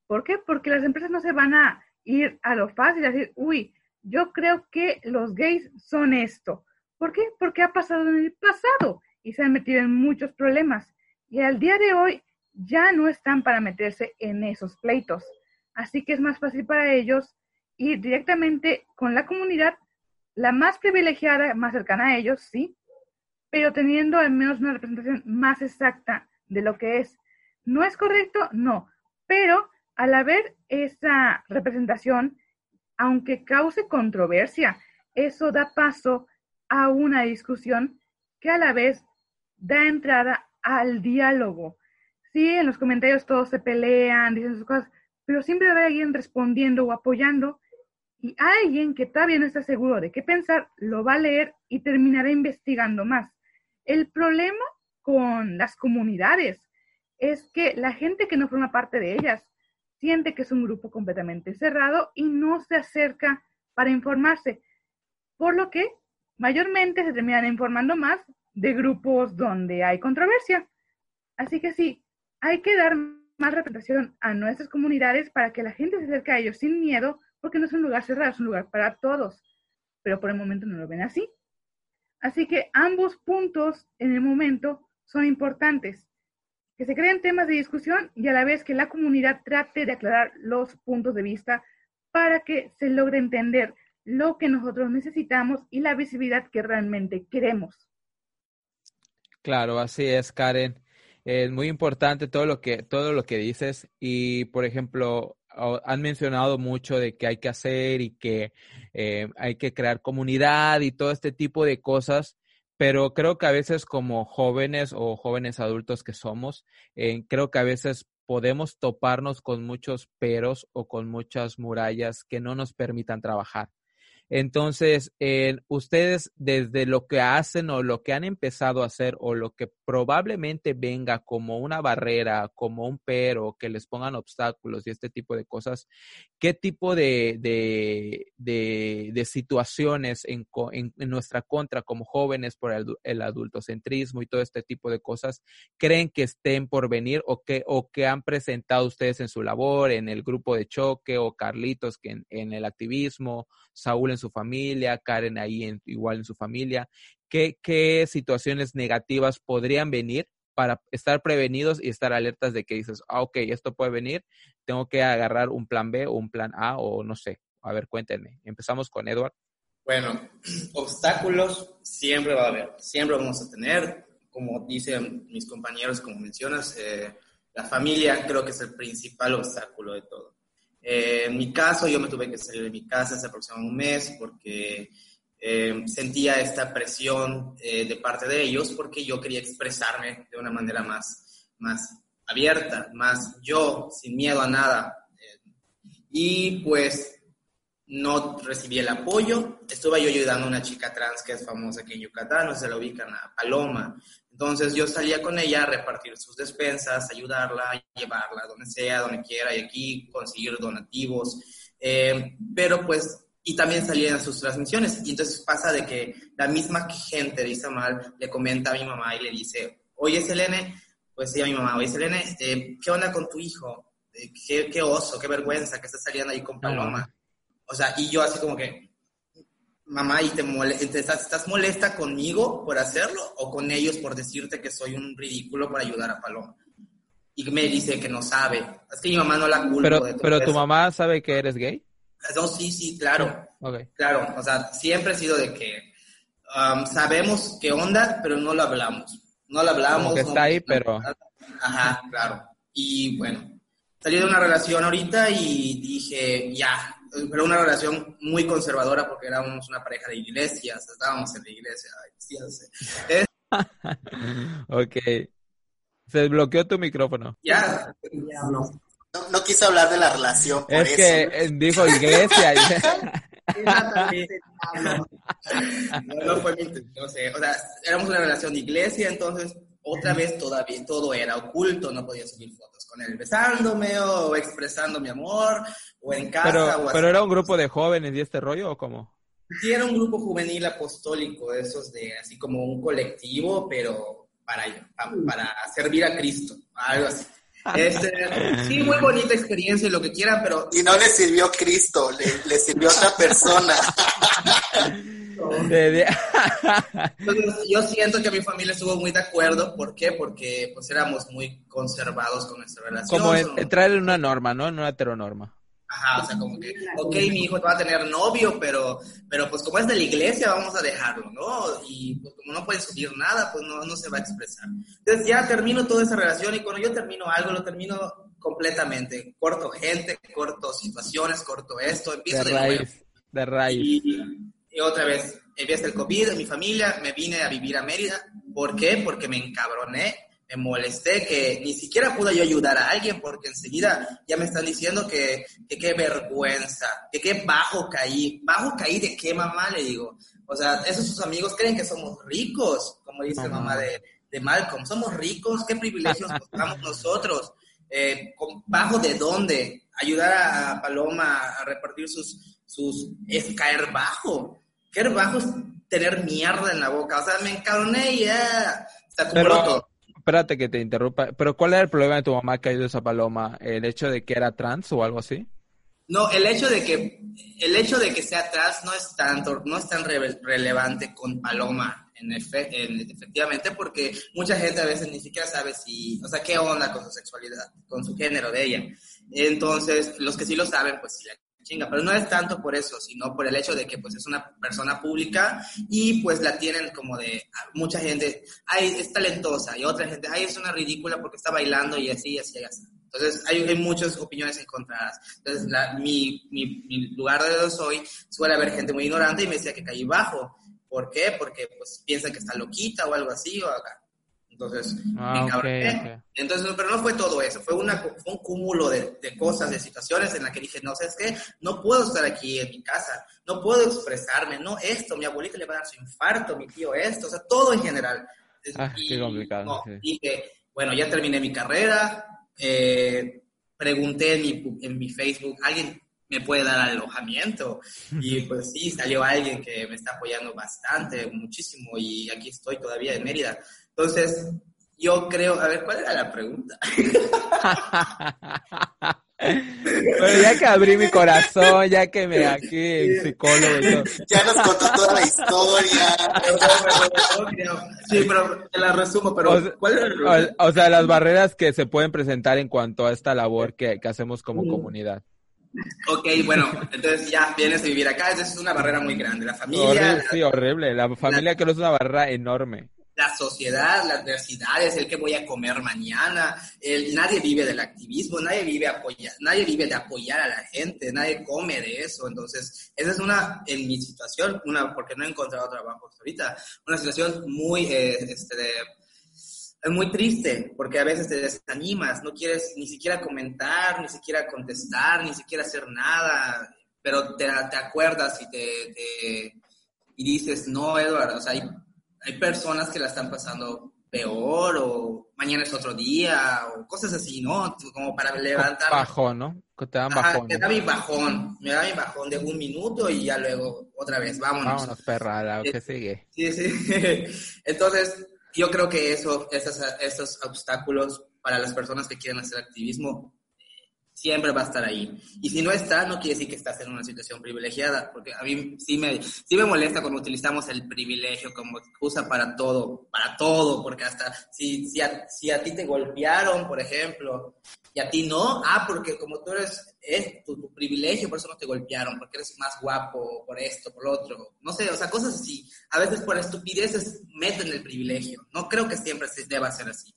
Speaker 5: ¿Por qué? Porque las empresas no se van a ir a lo fácil, a decir, uy, yo creo que los gays son esto. ¿Por qué? Porque ha pasado en el pasado y se han metido en muchos problemas. Y al día de hoy ya no están para meterse en esos pleitos. Así que es más fácil para ellos ir directamente con la comunidad, la más privilegiada, más cercana a ellos, sí, pero teniendo al menos una representación más exacta de lo que es. ¿No es correcto? No. Pero al haber esa representación, aunque cause controversia, eso da paso a una discusión que a la vez da entrada al diálogo. Sí, en los comentarios todos se pelean, dicen sus cosas, pero siempre va alguien respondiendo o apoyando y alguien que todavía no está seguro de qué pensar lo va a leer y terminará investigando más. El problema con las comunidades es que la gente que no forma parte de ellas siente que es un grupo completamente cerrado y no se acerca para informarse, por lo que mayormente se terminan informando más de grupos donde hay controversia. Así que sí, hay que dar más representación a nuestras comunidades para que la gente se acerque a ellos sin miedo, porque no es un lugar cerrado, es un lugar para todos, pero por el momento no lo ven así. Así que ambos puntos en el momento son importantes que se creen temas de discusión y a la vez que la comunidad trate de aclarar los puntos de vista para que se logre entender lo que nosotros necesitamos y la visibilidad que realmente queremos.
Speaker 1: Claro, así es, Karen. Es muy importante todo lo que todo lo que dices y, por ejemplo, han mencionado mucho de que hay que hacer y que eh, hay que crear comunidad y todo este tipo de cosas pero creo que a veces como jóvenes o jóvenes adultos que somos, eh, creo que a veces podemos toparnos con muchos peros o con muchas murallas que no nos permitan trabajar. Entonces, ustedes desde lo que hacen o lo que han empezado a hacer o lo que probablemente venga como una barrera, como un pero, que les pongan obstáculos y este tipo de cosas, ¿qué tipo de, de, situaciones en, en, nuestra contra como jóvenes por el, adultocentrismo y todo este tipo de cosas creen que estén por venir o que, o que han presentado ustedes en su labor, en el grupo de choque o Carlitos que en, en el activismo, Saúl en su familia, Karen ahí igual en su familia, ¿qué, qué situaciones negativas podrían venir para estar prevenidos y estar alertas de que dices, ah, ok, esto puede venir, tengo que agarrar un plan B o un plan A o no sé. A ver, cuéntenme. Empezamos con Edward.
Speaker 4: Bueno, obstáculos siempre va a haber, siempre vamos a tener. Como dicen mis compañeros, como mencionas, eh, la familia creo que es el principal obstáculo de todo. Eh, en mi caso, yo me tuve que salir de mi casa hace aproximadamente un mes porque eh, sentía esta presión de parte de ellos porque yo quería expresarme de una manera más, más abierta, más yo, sin miedo a nada. y pues no recibí el apoyo. Estuve yo ayudando a una chica trans que es famosa aquí en Yucatán, no se la ubican a Paloma. Entonces yo salía con ella a repartir sus despensas, ayudarla, llevarla donde sea, donde quiera, y aquí conseguir donativos. Eh, pero pues, y también salían sus transmisiones. Y entonces pasa de que la misma gente de Isamar le comenta a mi mamá y le dice, oye Selene, pues sí a mi mamá, oye Selene, este, ¿qué onda con tu hijo? Eh, ¿Qué, qué oso, qué vergüenza que estás saliendo ahí con Paloma. O sea, y yo así como que, mamá, ¿y te, estás, molesta conmigo por hacerlo o con ellos por decirte que soy un ridículo por ayudar a Paloma? Y me dice que no sabe. Es que mi mamá no la culpa.
Speaker 1: Pero, pero tu mamá sabe que eres gay.
Speaker 4: No, sí, sí, claro. Claro, o sea, siempre he sido de que um, sabemos qué onda, pero no lo hablamos. No lo hablamos.
Speaker 1: que está ahí, pero...
Speaker 4: Ajá, claro. Y bueno, salí de una relación ahorita y dije, ya, pero una relación muy conservadora porque éramos una pareja de iglesias, estábamos en la iglesia.
Speaker 1: ok. Se desbloqueó tu micrófono.
Speaker 4: Ya,
Speaker 3: no. no. quise hablar de la relación.
Speaker 1: es que eh, dijo iglesia.
Speaker 4: no, no fue mi intención. O sea, éramos una relación de iglesia, entonces otra vez todavía todo era oculto, no podía subir fotos con él besándome o expresando mi amor o en casa.
Speaker 1: Pero, pero era un grupo de jóvenes y este rollo o cómo?
Speaker 4: Sí, era un grupo juvenil apostólico, esos de así como un colectivo, pero para, para servir a Cristo, algo así. Este, sí, muy bonita experiencia y lo que quieran, pero...
Speaker 3: Y no le sirvió Cristo, le, le sirvió otra persona.
Speaker 4: yo siento que mi familia estuvo muy de acuerdo. ¿Por qué? Porque pues éramos muy conservados con nuestra relación.
Speaker 1: Como entrar en una norma, ¿no? En una heteronorma.
Speaker 4: Ajá, o sea, como que, ok, mi hijo va a tener novio, pero, pero pues como es de la iglesia, vamos a dejarlo, ¿no? Y pues como no puede subir nada, pues no, no se va a expresar. Entonces ya termino toda esa relación y cuando yo termino algo, lo termino completamente. Corto gente, corto situaciones, corto esto, empiezo de,
Speaker 1: de raíz, De raíz.
Speaker 4: Y otra vez, empieza el COVID en mi familia, me vine a vivir a Mérida. ¿Por qué? Porque me encabroné, me molesté, que ni siquiera pude yo ayudar a alguien, porque enseguida ya me están diciendo que, qué vergüenza, que qué bajo caí. ¿Bajo caí de qué, mamá? Le digo. O sea, esos sus amigos creen que somos ricos, como dice mamá de, de Malcolm. Somos ricos, ¿qué privilegios buscamos nosotros? Eh, ¿Bajo de dónde? Ayudar a Paloma a repartir sus, sus... es caer bajo qué bajo es tener mierda en la boca. O sea, me encabroné y ya está
Speaker 1: Pero, Espérate que te interrumpa. Pero ¿cuál era el problema de tu mamá que ha ido esa paloma? ¿El hecho de que era trans o algo así?
Speaker 4: No, el hecho de que el hecho de que sea trans no es tanto, no es tan relevante con Paloma en, efectivamente porque mucha gente a veces ni siquiera sabe si, o sea, qué onda con su sexualidad, con su género de ella. Entonces, los que sí lo saben, pues sí chinga, pero no es tanto por eso, sino por el hecho de que pues es una persona pública y pues la tienen como de mucha gente, ay, es talentosa y otra gente, ay, es una ridícula porque está bailando y así, así, así. Entonces hay, hay muchas opiniones encontradas. Entonces mi, mi, mi, lugar de donde soy suele haber gente muy ignorante y me decía que caí bajo. ¿Por qué? Porque pues piensan que está loquita o algo así o acá. Entonces,
Speaker 1: ah,
Speaker 4: Entonces, pero no fue todo eso, fue, una, fue un cúmulo de, de, cosas, de situaciones en las que dije, no, sé, es que no puedo estar aquí en mi casa, no puedo expresarme, no esto, mi abuelita le va a dar su infarto, mi tío esto, o sea, todo en general.
Speaker 1: Ah, qué complicado.
Speaker 4: Dije, bueno, ya terminé mi carrera, eh, pregunté en mi, en mi Facebook, ¿alguien me puede dar alojamiento? Y pues sí, salió alguien que me está apoyando bastante, muchísimo, y aquí estoy todavía en Mérida. Entonces, yo creo, a ver, ¿cuál era la pregunta?
Speaker 1: Pero ya que abrí mi corazón, ya que me aquí psicólogo y todo.
Speaker 3: Ya nos contó toda la historia.
Speaker 4: Sí, pero te la resumo, pero
Speaker 1: o, ¿cuál o, sea, las barreras que se pueden presentar en cuanto a esta labor que, que hacemos como comunidad.
Speaker 4: Ok, bueno, entonces ya vienes a vivir acá, esa es una barrera muy grande. La familia.
Speaker 1: Horrible, sí, horrible. La familia creo que es una barrera enorme
Speaker 4: la sociedad, las adversidades, el que voy a comer mañana, el, nadie vive del activismo, nadie vive, nadie vive de apoyar a la gente, nadie come de eso. Entonces, esa es una, en mi situación, una, porque no he encontrado trabajo ahorita, una situación muy, eh, este, es muy triste, porque a veces te desanimas, no quieres ni siquiera comentar, ni siquiera contestar, ni siquiera hacer nada, pero te, te acuerdas y te, y dices, no, Edward, o sea, hay personas que la están pasando peor o mañana es otro día o cosas así, ¿no? Como para levantar.
Speaker 1: Bajón, ¿no? te dan bajón.
Speaker 4: me da mi bajón, me da mi bajón de un minuto y ya luego otra vez, vámonos.
Speaker 1: Vámonos, perra, la que sigue.
Speaker 4: Sí, sí. Entonces, yo creo que eso, esos, esos obstáculos para las personas que quieren hacer activismo siempre va a estar ahí. Y si no está, no quiere decir que estás en una situación privilegiada, porque a mí sí me, sí me molesta cuando utilizamos el privilegio como excusa para todo, para todo, porque hasta si, si, a, si a ti te golpearon, por ejemplo, y a ti no, ah, porque como tú eres, es tu, privilegio, por eso no te golpearon, porque eres más guapo, por esto, por lo otro, no sé, o sea, cosas así. A veces por estupideces meten el privilegio. No creo que siempre se deba ser así.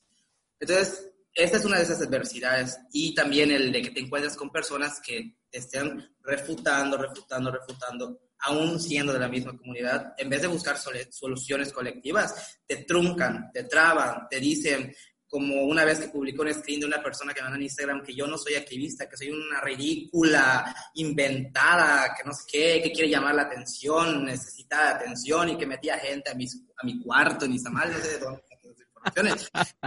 Speaker 4: Entonces, esta es una de esas adversidades. Y también el de que te encuentres con personas que te estén refutando, refutando, refutando, aún siendo de la misma comunidad, en vez de buscar soluciones colectivas, te truncan, te traban, te dicen, como una vez que publicó un screen de una persona que me en Instagram que yo no soy activista, que soy una ridícula, inventada, que no sé qué, que quiere llamar la atención, necesita atención y que metía gente a, a mi cuarto, ni mal, no sé de dónde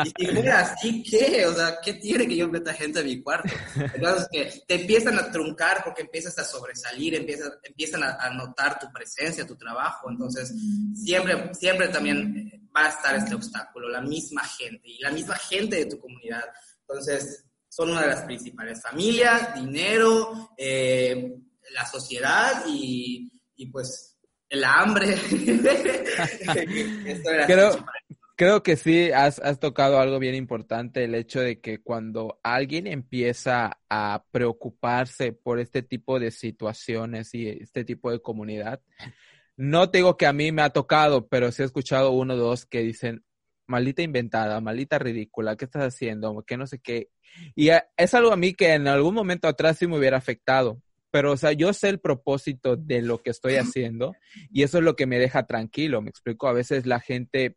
Speaker 4: y si fuera así, ¿qué? O sea, ¿qué tiene que yo meta gente a mi cuarto? Entonces, que te empiezan a truncar porque empiezas a sobresalir, empiezas, empiezan a, notar tu presencia, tu trabajo. Entonces, siempre, siempre también va a estar este obstáculo, la misma gente y la misma gente de tu comunidad. Entonces, son una de las principales. Familia, dinero, eh, la sociedad y, y pues el hambre.
Speaker 1: Creo, Creo que sí, has, has tocado algo bien importante, el hecho de que cuando alguien empieza a preocuparse por este tipo de situaciones y este tipo de comunidad, no te digo que a mí me ha tocado, pero sí he escuchado uno o dos que dicen, maldita inventada, maldita ridícula, ¿qué estás haciendo? Que no sé qué. Y es algo a mí que en algún momento atrás sí me hubiera afectado, pero o sea, yo sé el propósito de lo que estoy haciendo y eso es lo que me deja tranquilo, me explico, a veces la gente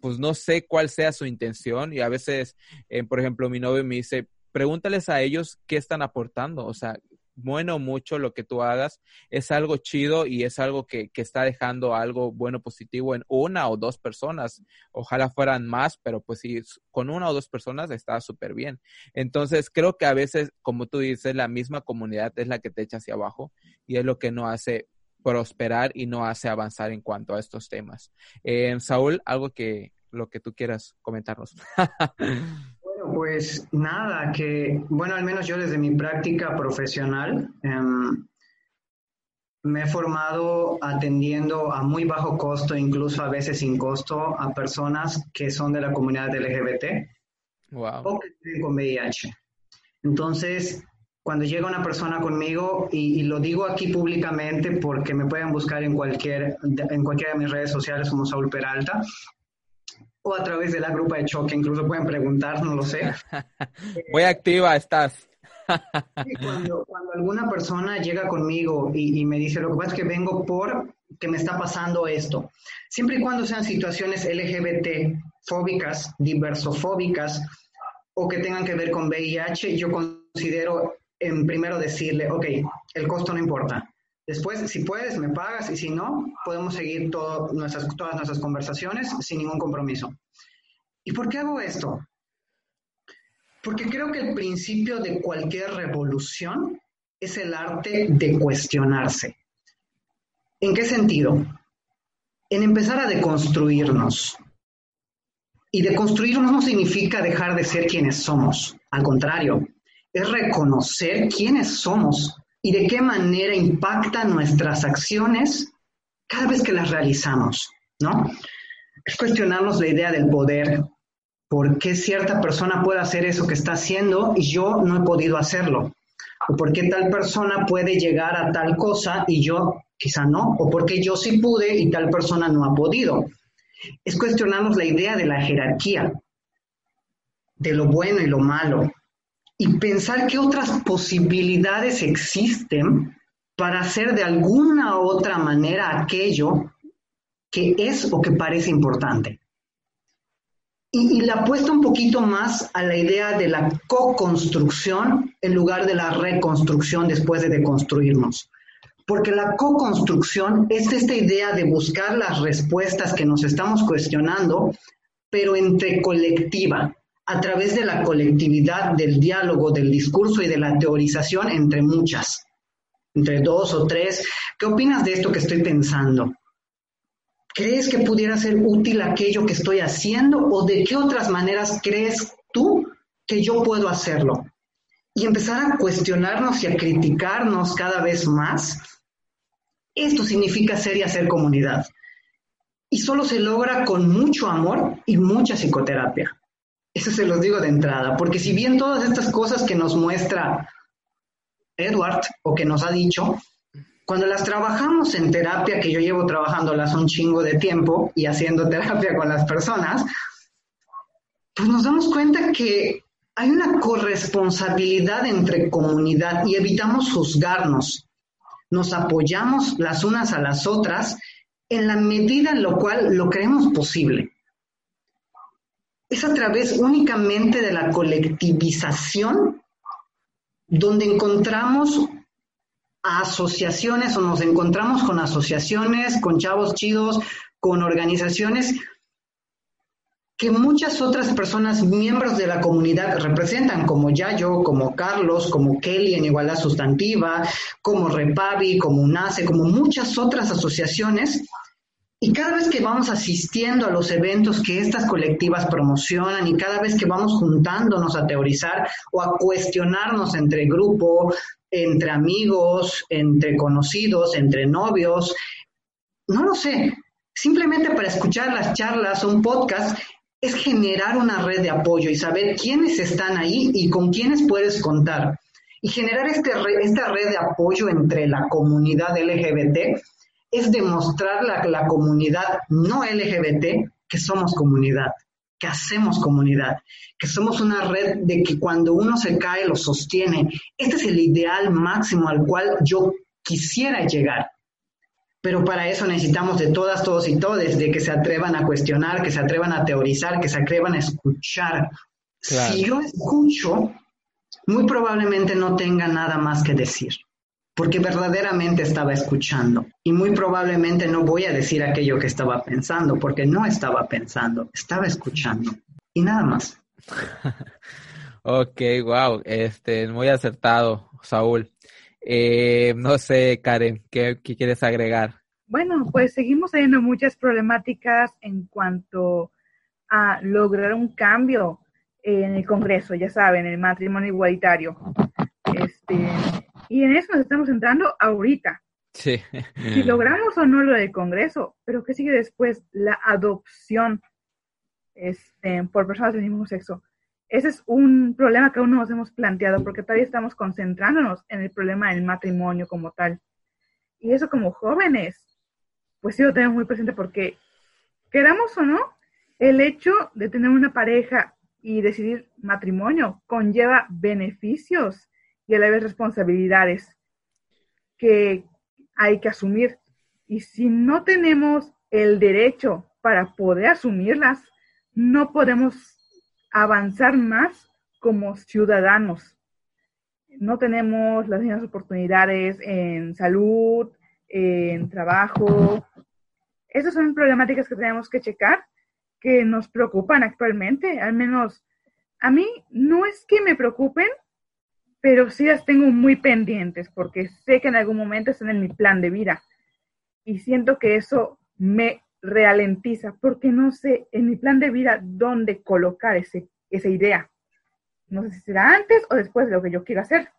Speaker 1: pues no sé cuál sea su intención y a veces, eh, por ejemplo, mi novio me dice, pregúntales a ellos qué están aportando, o sea, bueno mucho lo que tú hagas, es algo chido y es algo que, que, está dejando algo bueno, positivo en una o dos personas. Ojalá fueran más, pero pues si con una o dos personas está súper bien. Entonces, creo que a veces, como tú dices, la misma comunidad es la que te echa hacia abajo y es lo que no hace prosperar y no hace avanzar en cuanto a estos temas. Eh, Saúl, algo que lo que tú quieras comentarnos.
Speaker 6: bueno, pues nada, que bueno, al menos yo desde mi práctica profesional em, me he formado atendiendo a muy bajo costo, incluso a veces sin costo, a personas que son de la comunidad LGBT o que tienen con VIH. Entonces, cuando llega una persona conmigo, y, lo digo aquí públicamente porque me pueden buscar en, cualquier, en cualquiera de mis redes sociales como Saúl Peralta, o a través de la grupa de choque, incluso pueden preguntar, no lo sé.
Speaker 1: Muy activa estás.
Speaker 6: cuando, cuando, alguna persona llega conmigo y, y, me dice, lo que pasa es que vengo por que me está pasando esto, siempre y cuando sean situaciones LGBT fóbicas, diversofóbicas, o que tengan que ver con VIH, yo considero en primero decirle, ok, el costo no importa. Después, si puedes, me pagas y si no, podemos seguir todas nuestras conversaciones sin ningún compromiso. ¿Y por qué hago esto? Porque creo que el principio de cualquier revolución es el arte de cuestionarse. ¿En qué sentido? En empezar a deconstruirnos. Y deconstruirnos no significa dejar de ser quienes somos. Al contrario, es reconocer quiénes somos y de qué manera impactan nuestras acciones cada vez que las realizamos, ¿no? Es cuestionarnos la idea del poder. ¿Por qué cierta persona puede hacer eso que está haciendo y yo no he podido hacerlo? ¿O por qué tal persona puede llegar a tal cosa y yo quizá no? ¿O por qué yo sí pude y tal persona no ha podido? Es cuestionarnos la idea de la jerarquía, de lo bueno y lo malo, y pensar qué otras posibilidades existen para hacer de alguna otra manera aquello que es o que parece importante. Y, y la apuesta un poquito más a la idea de la co-construcción en lugar de la reconstrucción después de deconstruirnos. Porque la co-construcción es esta idea de buscar las respuestas que nos estamos cuestionando, pero entre colectiva, a través de la colectividad, del diálogo, del discurso y de la teorización entre muchas, entre dos o tres. ¿Qué opinas de esto que estoy pensando? ¿Crees que pudiera ser útil aquello que estoy haciendo o de qué otras maneras crees tú que yo puedo hacerlo? Y empezar a cuestionarnos y a criticarnos cada vez más. Esto significa ser y hacer comunidad. Y solo se logra con mucho amor y mucha psicoterapia. Eso se los digo de entrada, porque si bien todas estas cosas que nos muestra Edward o que nos ha dicho, cuando las trabajamos en terapia, que yo llevo trabajándolas un chingo de tiempo y haciendo terapia con las personas, pues nos damos cuenta que hay una corresponsabilidad entre comunidad y evitamos juzgarnos. Nos apoyamos las unas a las otras en la medida en la cual lo creemos posible es a través únicamente de la colectivización donde encontramos asociaciones o nos encontramos con asociaciones, con chavos chidos, con organizaciones que muchas otras personas, miembros de la comunidad, representan, como Yayo, como Carlos, como Kelly en Igualdad Sustantiva, como Repavi, como UNACE, como muchas otras asociaciones y cada vez que vamos asistiendo a los eventos que estas colectivas promocionan y cada vez que vamos juntándonos a teorizar o a cuestionarnos entre grupo, entre amigos, entre conocidos, entre novios, no lo sé, simplemente para escuchar las charlas, un podcast, es generar una red de apoyo y saber quiénes están ahí y con quiénes puedes contar. Y generar este, esta red de apoyo entre la comunidad LGBT es demostrar a la comunidad no LGBT que somos comunidad, que hacemos comunidad, que somos una red de que cuando uno se cae lo sostiene. Este es el ideal máximo al cual yo quisiera llegar. Pero para eso necesitamos de todas, todos y todes, de que se atrevan a cuestionar, que se atrevan a teorizar, que se atrevan a escuchar. Si yo escucho, muy probablemente no tenga nada más que decir porque verdaderamente estaba escuchando. Y muy probablemente no voy a decir aquello que estaba pensando, porque no estaba pensando, estaba escuchando. Y nada más.
Speaker 1: ok, wow, este, muy acertado, Saúl. Eh, no sé, Karen, ¿qué, ¿qué, quieres agregar?
Speaker 5: Bueno, pues seguimos teniendo muchas problemáticas en cuanto a lograr un cambio en el Congreso, ya saben, el matrimonio igualitario. Este, y en eso nos estamos entrando ahorita.
Speaker 1: Sí.
Speaker 5: si logramos o no lo del Congreso, pero ¿qué sigue después? La adopción este, por personas del mismo sexo. Ese es un problema que aún no nos hemos planteado porque todavía estamos concentrándonos en el problema del matrimonio como tal. Y eso como jóvenes, pues sí lo tenemos muy presente porque, queramos o no, el hecho de tener una pareja y decidir matrimonio conlleva beneficios y vez responsabilidades que hay que asumir. Y si no tenemos el derecho para poder asumirlas, no podemos avanzar más como ciudadanos. No tenemos las mismas oportunidades en salud, en trabajo. Esas son problemáticas que tenemos que checar, que nos preocupan actualmente. Al menos a mí no es que me preocupen, pero sí las tengo muy pendientes porque sé que en algún momento están en mi plan de vida y siento que eso me ralentiza porque no sé en mi plan de vida dónde colocar ese, esa idea. No sé si será antes o después de lo que yo quiero hacer.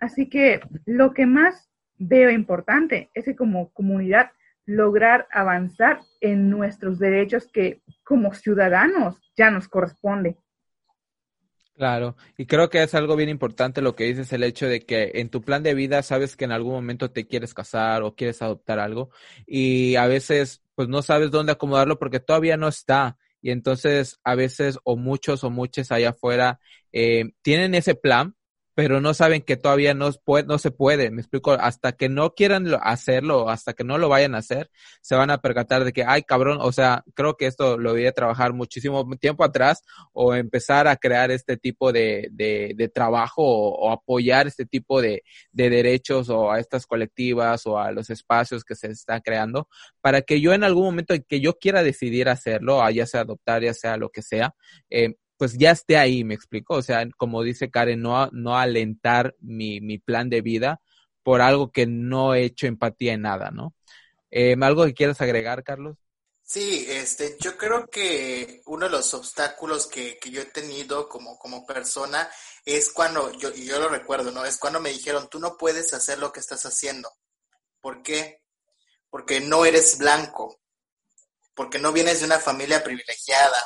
Speaker 5: Así que lo que más veo importante es que como comunidad lograr avanzar en nuestros derechos que como ciudadanos ya nos corresponde.
Speaker 1: Claro, y creo que es algo bien importante lo que dices, el hecho de que en tu plan de vida sabes que en algún momento te quieres casar o quieres adoptar algo y a veces pues no sabes dónde acomodarlo porque todavía no está y entonces a veces o muchos o muchas allá afuera eh, tienen ese plan, pero no saben que todavía no, no se puede, me explico, hasta que no quieran hacerlo, hasta que no lo vayan a hacer, se van a percatar de que, ay cabrón, o sea, creo que esto lo voy a trabajar muchísimo tiempo atrás o empezar a crear este tipo de, de, de trabajo o, apoyar este tipo de, de derechos o a estas colectivas o a los espacios que se están creando para que yo en algún momento en que yo quiera decidir hacerlo, ya sea adoptar, ya sea lo que sea, eh, pues ya esté ahí, me explico. O sea, como dice Karen, no, no alentar mi, mi plan de vida por algo que no he hecho empatía en nada, ¿no? Eh, ¿Algo que quieras agregar, Carlos?
Speaker 3: Sí, este, yo creo que uno de los obstáculos que, que yo he tenido como, como persona es cuando, yo, y yo lo recuerdo, ¿no? Es cuando me dijeron, tú no puedes hacer lo que estás haciendo. ¿Por qué? Porque no eres blanco, porque no vienes de una familia privilegiada,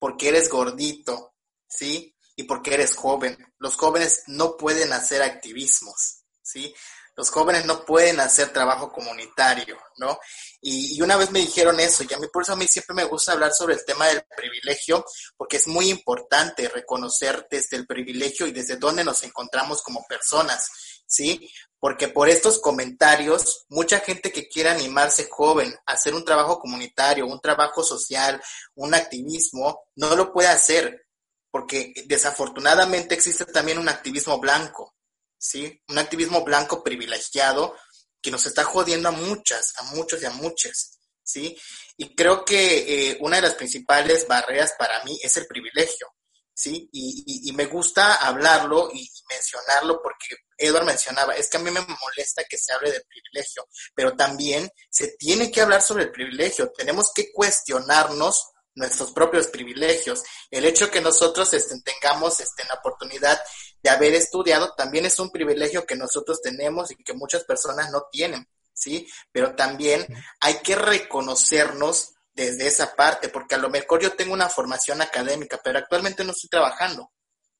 Speaker 3: porque eres gordito, ¿sí? Y porque eres joven. Los jóvenes no pueden hacer activismos, ¿sí? Los jóvenes no pueden hacer trabajo comunitario, ¿no? Y, una vez me dijeron eso, y a mí por eso a mí siempre me gusta hablar sobre el tema del privilegio, porque es muy importante reconocer desde el privilegio y desde dónde nos encontramos como personas, ¿sí? Porque por estos comentarios, mucha gente que quiera animarse joven a hacer un trabajo comunitario, un trabajo social, un activismo, no lo puede hacer, porque desafortunadamente existe también un activismo blanco, ¿sí? Un activismo blanco privilegiado que nos está jodiendo a muchas, a muchos y a muchas, ¿sí? Y creo que eh, una de las principales barreras para mí es el privilegio. ¿sí? Y, me gusta hablarlo y mencionarlo porque Edward mencionaba, es que a mí me molesta que se hable de privilegio, pero también se tiene que hablar sobre el privilegio, tenemos que cuestionarnos nuestros propios privilegios. El hecho que nosotros este, tengamos este, la oportunidad de haber estudiado también es un privilegio que nosotros tenemos y que muchas personas no tienen, ¿sí? Pero también hay que reconocernos desde esa parte, porque a lo mejor yo tengo una formación académica, pero actualmente no estoy trabajando,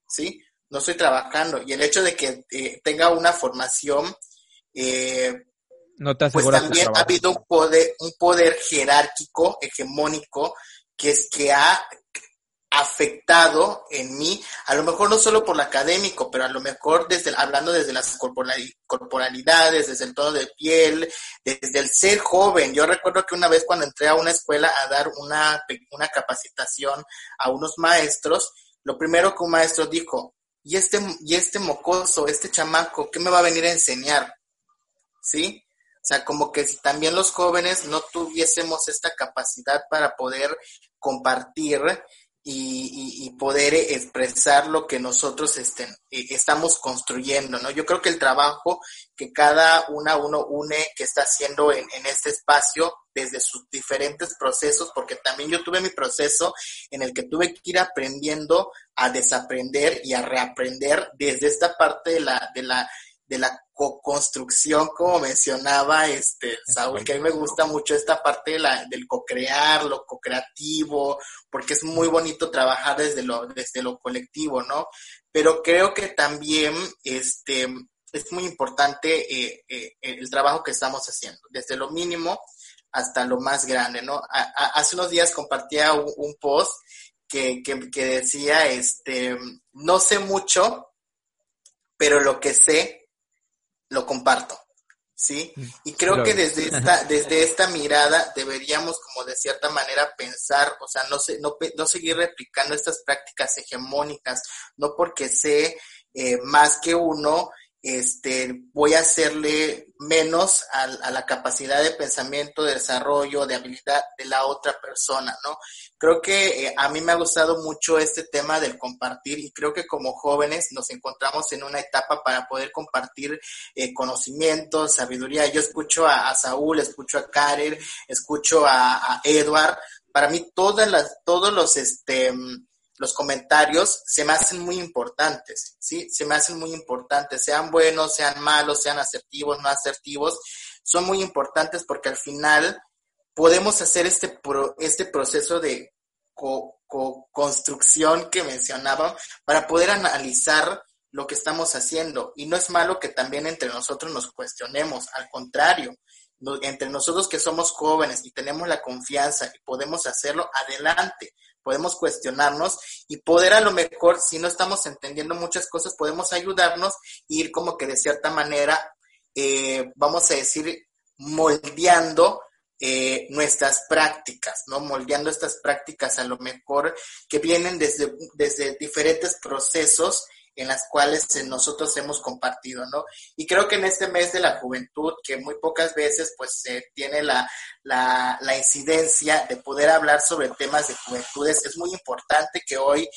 Speaker 3: ¿sí? No estoy trabajando. Y el hecho de que eh, tenga una formación, eh,
Speaker 1: no te
Speaker 3: pues también ha habido un poder, un poder jerárquico, hegemónico, que es que ha afectado en mí, a lo mejor no solo por lo académico, pero a lo mejor desde hablando desde las corporalidades, desde el tono de piel, desde el ser joven. Yo recuerdo que una vez cuando entré a una escuela a dar una, una capacitación a unos maestros, lo primero que un maestro dijo, ¿y este, y este mocoso, este chamaco, qué me va a venir a enseñar? ¿Sí? O sea, como que si también los jóvenes no tuviésemos esta capacidad para poder compartir y, y, poder expresar lo que nosotros estén, eh, estamos construyendo, ¿no? Yo creo que el trabajo que cada una uno une que está haciendo en, en este espacio desde sus diferentes procesos, porque también yo tuve mi proceso en el que tuve que ir aprendiendo a desaprender y a reaprender desde esta parte de la, de la de la co-construcción, como mencionaba este Saúl, que a mí me gusta mucho esta parte de la, del co-crear, lo co-creativo, porque es muy bonito trabajar desde lo, desde lo colectivo, ¿no? Pero creo que también este, es muy importante eh, eh, el trabajo que estamos haciendo, desde lo mínimo hasta lo más grande, ¿no? hace unos días compartía un, post que, que, que decía, este, no sé mucho, pero lo que sé lo comparto, ¿sí? Y creo que desde esta, desde esta mirada deberíamos como de cierta manera pensar, o sea, no, no, no seguir replicando estas prácticas hegemónicas, no porque sé eh, más que uno, este, voy a hacerle menos a, la capacidad de pensamiento, de desarrollo, de habilidad de la otra persona, ¿no? Creo que eh, a mí me ha gustado mucho este tema del compartir y creo que como jóvenes nos encontramos en una etapa para poder compartir eh, conocimientos, sabiduría. Yo escucho a, Saúl, escucho a Karen, escucho a, a Edward. Para mí todas las, todos los, este, los comentarios se me hacen muy importantes, ¿sí? Se me hacen muy importantes, sean buenos, sean malos, sean asertivos, no asertivos, son muy importantes porque al final podemos hacer este, este proceso de construcción que mencionaba para poder analizar lo que estamos haciendo. Y no es malo que también entre nosotros nos cuestionemos, al contrario, entre nosotros que somos jóvenes y tenemos la confianza y podemos hacerlo, adelante, podemos cuestionarnos y poder a lo mejor, si no estamos entendiendo muchas cosas, podemos ayudarnos e ir como que de cierta manera, eh, vamos a decir, moldeando eh, nuestras prácticas, ¿no? Moldeando estas prácticas a lo mejor que vienen desde, desde diferentes procesos en las cuales nosotros hemos compartido, ¿no? Y creo que en este mes de la juventud, que muy pocas veces pues se tiene la, la, la incidencia de poder hablar sobre temas de juventudes, es muy importante que hoy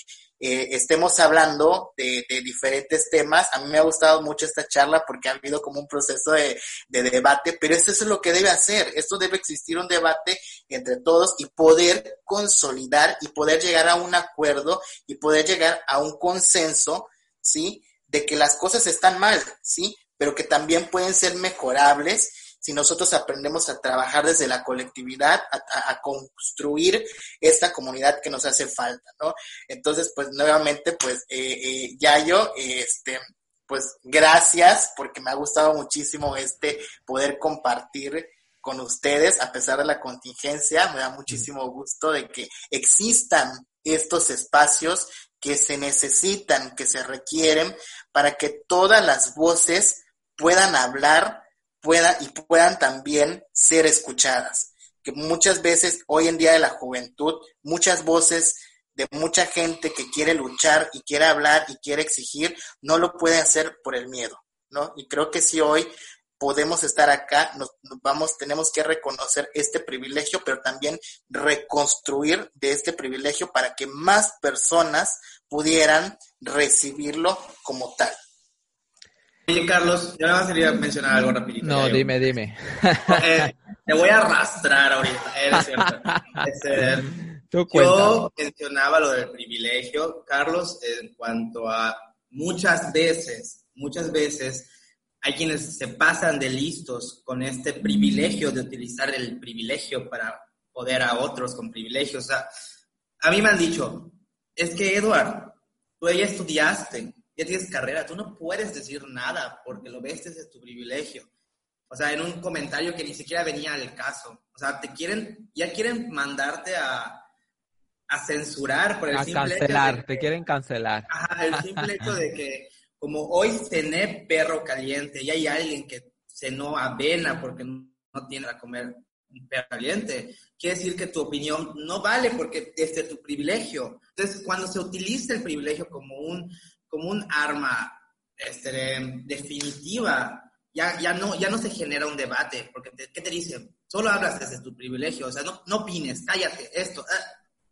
Speaker 3: eh, estemos hablando de, diferentes temas. A mí me ha gustado mucho esta charla porque ha habido como un proceso de, debate, pero eso es lo que debe hacer. Esto debe existir un debate entre todos y poder consolidar y poder llegar a un acuerdo y poder llegar a un consenso ¿sí? De que las cosas están mal, ¿sí? Pero que también pueden ser mejorables si nosotros aprendemos a trabajar desde la colectividad, a, construir esta comunidad que nos hace falta, ¿no? Entonces, pues nuevamente, pues, eh, eh, Yayo, este, pues gracias porque me ha gustado muchísimo este poder compartir con ustedes a pesar de la contingencia. Me da muchísimo gusto de que existan estos espacios que se necesitan, que se requieren para que todas las voces puedan hablar puedan, y puedan también ser escuchadas. Que muchas veces hoy en día de la juventud, muchas voces de mucha gente que quiere luchar y quiere hablar y quiere exigir, no lo puede hacer por el miedo, ¿no? Y creo que si hoy podemos estar acá, nos, vamos, tenemos que reconocer este privilegio, pero también reconstruir de este privilegio para que más personas pudieran recibirlo como tal.
Speaker 4: Oye, Carlos, yo nada más quería mencionar algo rapidito.
Speaker 1: No, dime, dime.
Speaker 4: Eh, te voy a arrastrar ahorita, es cierto. Este, yo mencionaba lo del privilegio, Carlos, en cuanto a muchas veces, muchas veces hay quienes se pasan de listos con este privilegio de utilizar el privilegio para poder a otros con privilegios. O sea, a mí me han dicho, es que, Eduard, tú ya estudiaste, ya tienes carrera, tú no puedes decir nada porque lo ves desde tu privilegio. O sea, en un comentario que ni siquiera venía al caso. O sea, te quieren, ya quieren mandarte a, a censurar por el
Speaker 1: a
Speaker 4: simple
Speaker 1: cancelar,
Speaker 4: hecho de
Speaker 1: te quieren cancelar.
Speaker 4: Ajá, el simple hecho de que como hoy cené perro caliente y hay alguien que cenó avena porque no tiene a comer un perro caliente, quiere decir que tu opinión no vale porque es de tu privilegio. Entonces, cuando se utiliza el privilegio como un, como un arma este, definitiva, ya, ya, no, ya no se genera un debate, porque ¿qué te dicen? Solo hablas desde tu privilegio, o sea, no, no opines, cállate, esto. Ah.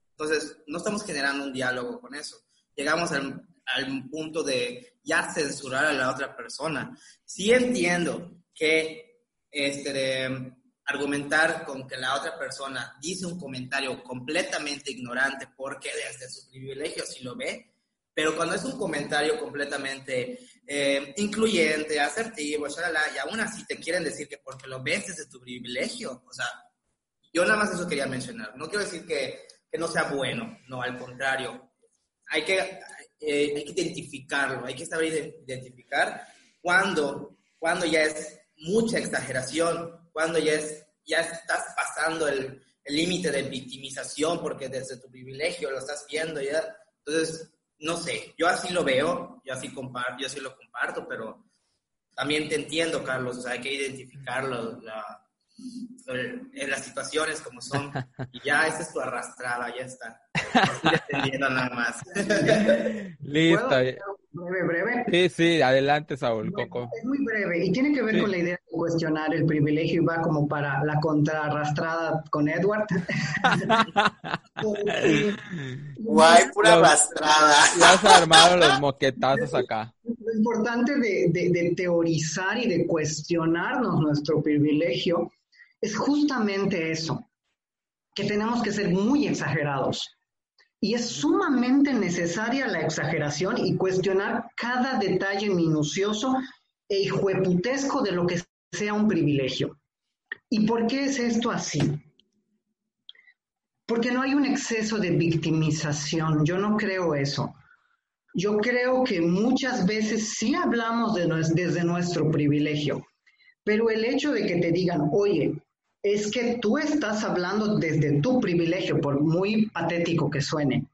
Speaker 4: Entonces, no estamos generando un diálogo con eso. Llegamos al, al punto de ya censurar a la otra persona. Sí entiendo que este, argumentar con que la otra persona dice un comentario completamente ignorante porque desde su privilegio sí lo ve, pero cuando es un comentario completamente eh, incluyente, asertivo, y aún así te quieren decir que porque lo ves desde tu privilegio, o sea, yo nada más eso quería mencionar. No quiero decir que, que no sea bueno, no, al contrario. Hay que, eh, hay que identificarlo, hay que saber identificar cuando, cuando ya es mucha exageración, cuando ya, es, ya estás pasando el límite de victimización porque desde tu privilegio lo estás viendo ya. Entonces, no sé, yo así lo veo, yo así, comparto, yo así lo comparto, pero también te entiendo, Carlos, o sea, hay que identificarlo, la, en las situaciones como son, y ya esa es tu arrastrada, ya está. Estoy nada más.
Speaker 1: Listo.
Speaker 6: Breve, breve.
Speaker 1: Sí, sí, adelante, Saúl.
Speaker 6: Coco. Es muy breve y tiene que ver con la idea de cuestionar el privilegio y va como para la contrarrastrada con Edward.
Speaker 3: Guay, pura arrastrada.
Speaker 1: Ya se armaron los moquetazos acá.
Speaker 6: Lo importante de, de, de teorizar y de cuestionarnos nuestro privilegio es justamente eso, que tenemos que ser muy exagerados Y es sumamente necesaria la exageración y cuestionar cada detalle minucioso e hijueputesco de lo que sea un privilegio. ¿Y por qué es esto así? Porque no hay un exceso de victimización, yo no creo eso. Yo creo que muchas veces sí hablamos de desde nuestro privilegio, pero el hecho de que te digan, oye, es que tú estás hablando desde tu privilegio, por muy patético que suene.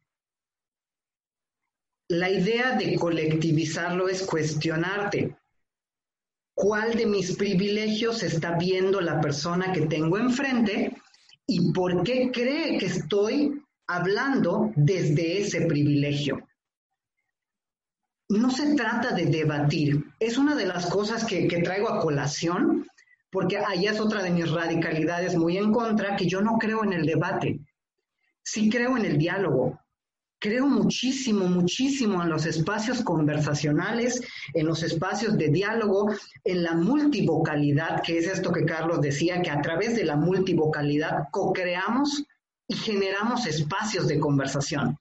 Speaker 6: La idea de colectivizarlo es cuestionarte. ¿Cuál de mis privilegios está viendo la persona que tengo enfrente y por qué cree que estoy hablando desde ese privilegio? No se trata de debatir. Es una de las cosas que, que traigo a colación porque allá es otra de mis radicalidades muy en contra, que yo no creo en el debate, sí creo en el diálogo. Creo muchísimo, muchísimo en los espacios conversacionales, en los espacios de diálogo, en la multivocalidad, que es esto que Carlos decía, que a través de la multivocalidad co-creamos y generamos espacios de conversación.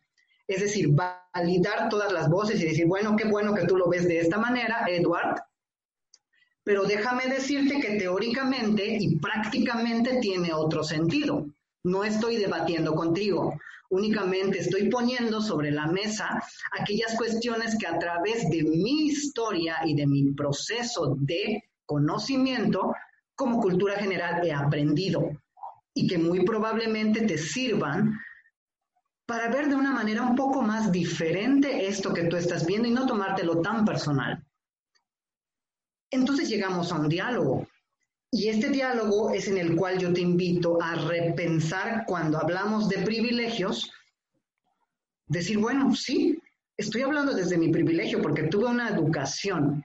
Speaker 6: Es decir, validar todas las voces y decir, bueno, qué bueno que tú lo ves de esta manera, Edward, pero déjame decirte que teóricamente y prácticamente tiene otro sentido. No estoy debatiendo contigo, únicamente estoy poniendo sobre la mesa aquellas cuestiones que a través de mi historia y de mi proceso de conocimiento como cultura general he aprendido y que muy probablemente te sirvan para ver de una manera un poco más diferente esto que tú estás viendo y no tomártelo tan personal. Entonces llegamos a un diálogo. Y este diálogo es en el cual yo te invito a repensar cuando hablamos de privilegios, decir, bueno, sí, estoy hablando desde mi privilegio porque tuve una educación,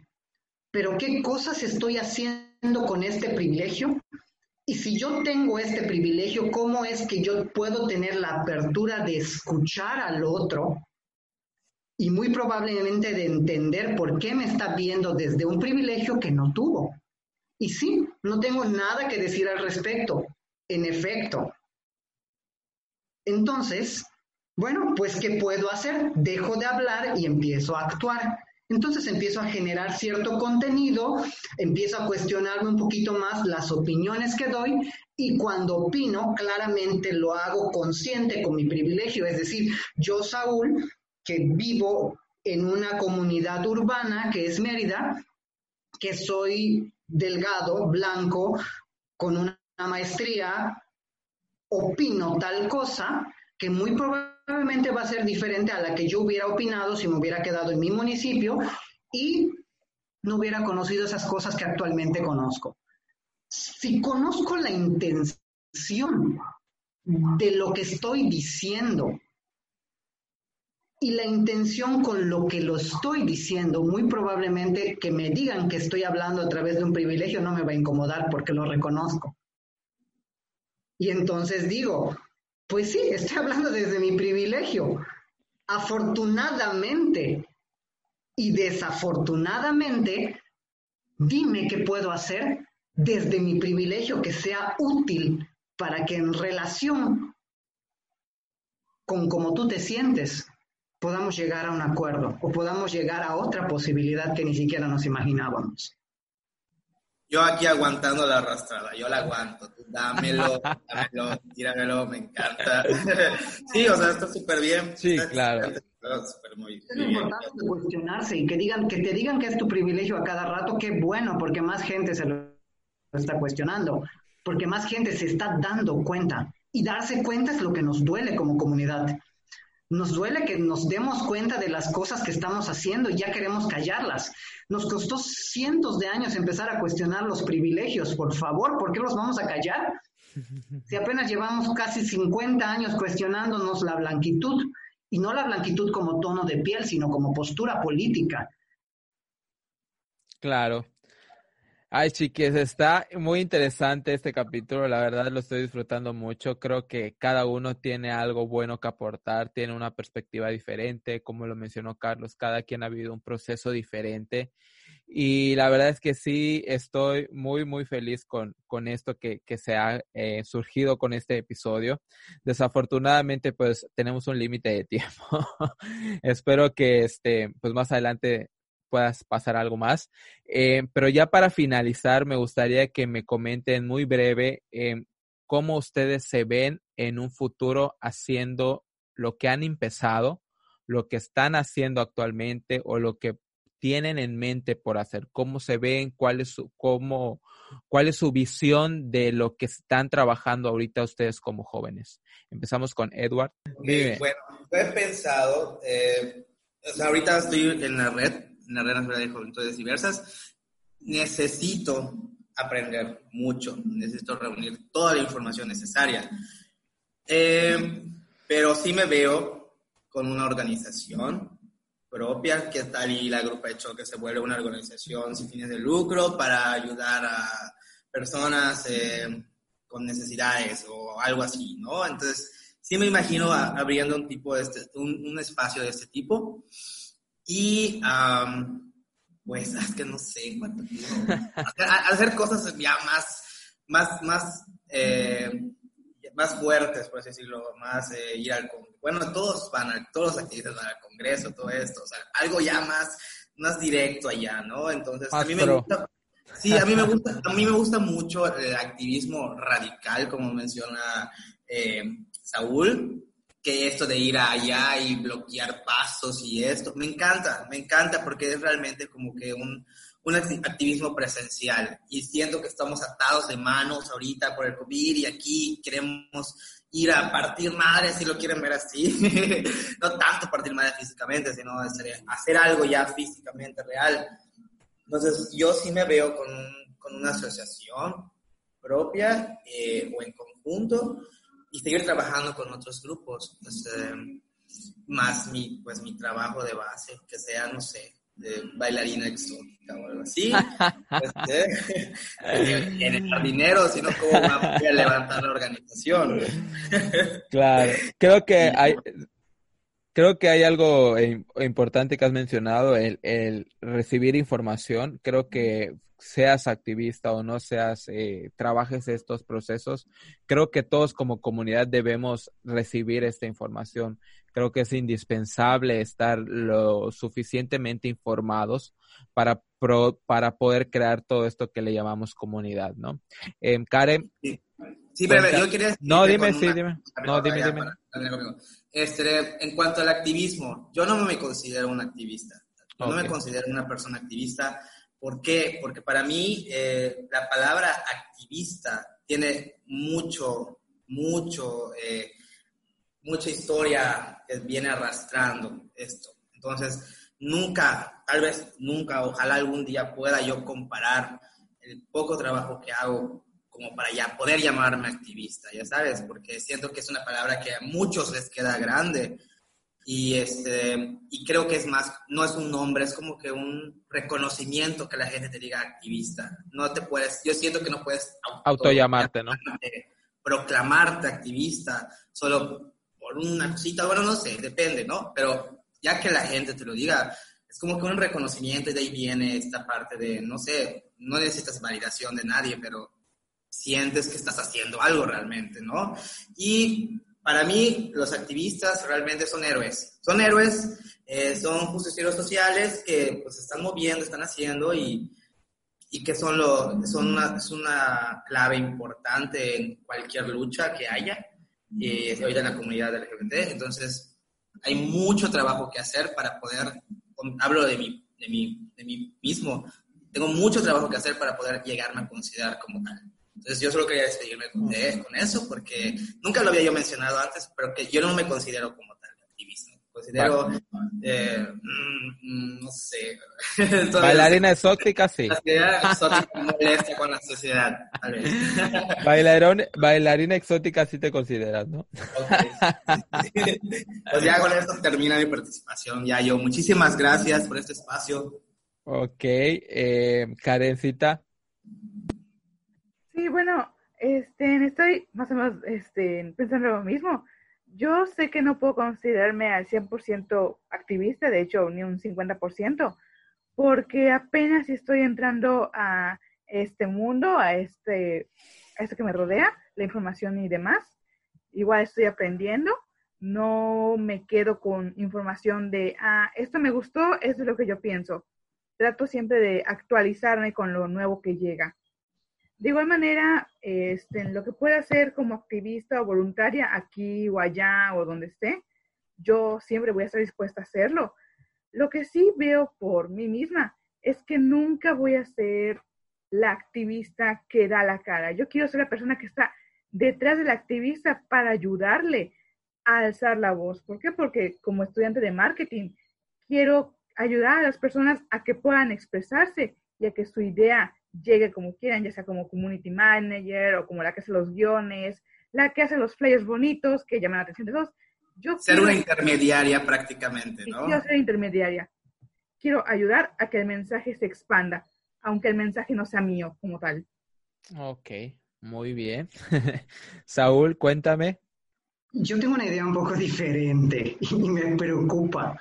Speaker 6: pero ¿qué cosas estoy haciendo con este privilegio? Y si yo tengo este privilegio, ¿cómo es que yo puedo tener la apertura de escuchar al otro y muy probablemente de entender por qué me está viendo desde un privilegio que no tuvo. Y sí, no tengo nada que decir al respecto, en efecto. Entonces, bueno, pues ¿qué puedo hacer? Dejo de hablar y empiezo a actuar. Entonces empiezo a generar cierto contenido, empiezo a cuestionarme un poquito más las opiniones que doy y cuando opino, claramente lo hago consciente con mi privilegio, es decir, yo, Saúl, que vivo en una comunidad urbana que es Mérida, que soy delgado, blanco, con una maestría, opino tal cosa que muy probablemente va a ser diferente a la que yo hubiera opinado si me hubiera quedado en mi municipio y no hubiera conocido esas cosas que actualmente conozco. Si conozco la intención de lo que estoy diciendo, y la intención con lo que lo estoy diciendo, muy probablemente que me digan que estoy hablando a través de un privilegio no me va a incomodar porque lo reconozco. Y entonces digo, pues sí, estoy hablando desde mi privilegio. Afortunadamente y desafortunadamente, dime qué puedo hacer desde mi privilegio que sea útil para que en relación con cómo tú te sientes, podamos llegar a un acuerdo o podamos llegar a otra posibilidad que ni siquiera nos imaginábamos.
Speaker 4: Yo aquí aguantando la arrastrada, yo la aguanto, dámelo, dámelo, tíramelo, me encanta. sí, o sea, está súper bien.
Speaker 1: Sí, claro.
Speaker 6: es importante cuestionarse y que digan, que te digan que es tu privilegio a cada rato, qué bueno, porque más gente se lo está cuestionando, porque más gente se está dando cuenta. Y darse cuenta es lo que nos duele como comunidad. Nos duele que nos demos cuenta de las cosas que estamos haciendo y ya queremos callarlas. Nos costó cientos de años empezar a cuestionar los privilegios. Por favor, ¿por qué los vamos a callar? Si apenas llevamos casi 50 años cuestionándonos la blanquitud, y no la blanquitud como tono de piel, sino como postura política.
Speaker 1: Claro. Ay, chiques, está muy interesante este capítulo, la verdad lo estoy disfrutando mucho. Creo que cada uno tiene algo bueno que aportar, tiene una perspectiva diferente, como lo mencionó Carlos, cada quien ha vivido un proceso diferente Y la verdad es que sí, estoy muy, muy feliz con, con esto que, que se ha eh, surgido con este episodio. Desafortunadamente, pues tenemos un límite de tiempo. Espero que este, pues más adelante puedas pasar algo más. Eh, pero ya para finalizar, me gustaría que me comenten muy breve eh, cómo ustedes se ven en un futuro haciendo lo que han empezado, lo que están haciendo actualmente o lo que tienen en mente por hacer, cómo se ven, cuál es su, cómo, cuál es su visión de lo que están trabajando ahorita ustedes como jóvenes. Empezamos con Edward.
Speaker 4: bueno, he pensado, eh, ahorita estoy en la red, en la red nacional de juventudes diversas, necesito aprender mucho, necesito reunir toda la información necesaria. Eh, pero sí me veo con una organización propia, que tal y la Grupo de Choque se vuelve una organización sin fines de lucro para ayudar a personas eh, con necesidades o algo así, ¿no? Entonces, sí me imagino abriendo un tipo de este, un, espacio de este tipo y pues es que no sé cuánto hacer, hacer, cosas ya más, más, más eh, más fuertes, por así decirlo, más eh, ir al Congreso. Bueno, todos van, a, todos los activistas van al Congreso, todo esto, o sea, algo ya más, más directo allá, ¿no? Entonces, a mí me gusta, sí, a mí me gusta, a mí me gusta mucho el activismo radical, como menciona eh, Saúl, que esto de ir allá y bloquear pasos y esto, me encanta, me encanta porque es realmente como que un, un activismo presencial. Y siento que estamos atados de manos ahorita por el COVID y aquí queremos ir a partir madre, si lo quieren ver así, no tanto partir madre físicamente, sino hacer algo ya físicamente real. Entonces yo sí me veo con, con una asociación propia eh, o en conjunto y seguir trabajando con otros grupos, pues, eh, más mi, pues, mi trabajo de base, que sea, no sé, de bailarina exótica o algo así. Este, en el jardinero, sino cómo va a levantar la organización.
Speaker 1: claro, creo que hay, creo que hay algo importante que has mencionado, el, el recibir información. Creo que seas activista o no seas, eh, trabajes estos procesos, creo que todos como comunidad debemos recibir esta información. Creo que es indispensable estar lo suficientemente informados para, para poder crear todo esto que le llamamos comunidad, ¿no? Eh, Karen.
Speaker 4: Sí, pero yo quería...
Speaker 1: No, dime, sí, dime. No, dime, dime.
Speaker 4: Este, en cuanto al activismo, yo no me considero un activista. no me considero una persona activista ¿Por qué? Porque para mí eh, la palabra activista tiene mucho, mucho, eh, mucha historia que viene arrastrando esto. Entonces, nunca, tal vez nunca, ojalá algún día pueda yo comparar el poco trabajo que hago como para ya poder llamarme activista, ya sabes, porque siento que es una palabra que a muchos les queda grande y, este, y creo que es más, no es un nombre, es como que un reconocimiento que la gente te diga activista. No te puedes, yo siento que no puedes
Speaker 1: auto, llamarte, ¿no?
Speaker 4: Proclamarte activista solo por una cosita, bueno, no sé, depende, ¿no? Pero ya que la gente te lo diga, es como que un reconocimiento y de ahí viene esta parte de, no sé, no necesitas validación de nadie, pero sientes que estás haciendo algo realmente, ¿no? Y para mí, los activistas realmente son héroes. Son héroes, eh, son justicieros sociales que pues están moviendo, están haciendo y, y que son, lo, son una, es una clave importante en cualquier lucha que haya eh, hoy en la comunidad LGBT. Entonces, hay mucho trabajo que hacer para poder, hablo de mí, de mí, de mí mismo, tengo mucho trabajo que hacer para poder llegarme a considerar como tal. Entonces yo solo quería despedirme con eso porque nunca lo había yo mencionado antes, pero que yo no me considero como tal activista. Considero, eh, mm, no sé.
Speaker 1: bailarina exótica, sí.
Speaker 4: La exótica molesta con la sociedad, tal vez.
Speaker 1: bailarina exótica sí te consideras, ¿no?
Speaker 4: Okay. Pues ya con esto termina mi participación. Ya yo, muchísimas gracias por este espacio.
Speaker 1: Ok, eh, Karencita.
Speaker 5: Sí, bueno, este, estoy más o menos este, pensando lo mismo. Yo sé que no puedo considerarme al 100% activista, de hecho, ni un 50%, porque apenas estoy entrando a este mundo, a este, a esto que me rodea, la información y demás. Igual estoy aprendiendo, no me quedo con información de, ah, esto me gustó, esto es lo que yo pienso. Trato siempre de actualizarme con lo nuevo que llega. De igual manera, este, lo que pueda hacer como activista o voluntaria aquí o allá o donde esté, yo siempre voy a estar dispuesta a hacerlo. Lo que sí veo por mí misma es que nunca voy a ser la activista que da la cara. Yo quiero ser la persona que está detrás del activista para ayudarle a alzar la voz. ¿Por qué? Porque como estudiante de marketing quiero ayudar a las personas a que puedan expresarse y a que su idea llegue como quieran, ya sea como community manager o como la que hace los guiones, la que hace los flyers bonitos que llaman la atención de todos.
Speaker 4: Yo ser una intermediaria prácticamente, ¿no?
Speaker 5: quiero ser intermediaria. Quiero ayudar a que el mensaje se expanda, aunque el mensaje no sea mío como tal.
Speaker 1: Ok, muy bien. Saúl, cuéntame.
Speaker 6: Yo tengo una idea un poco diferente y me preocupa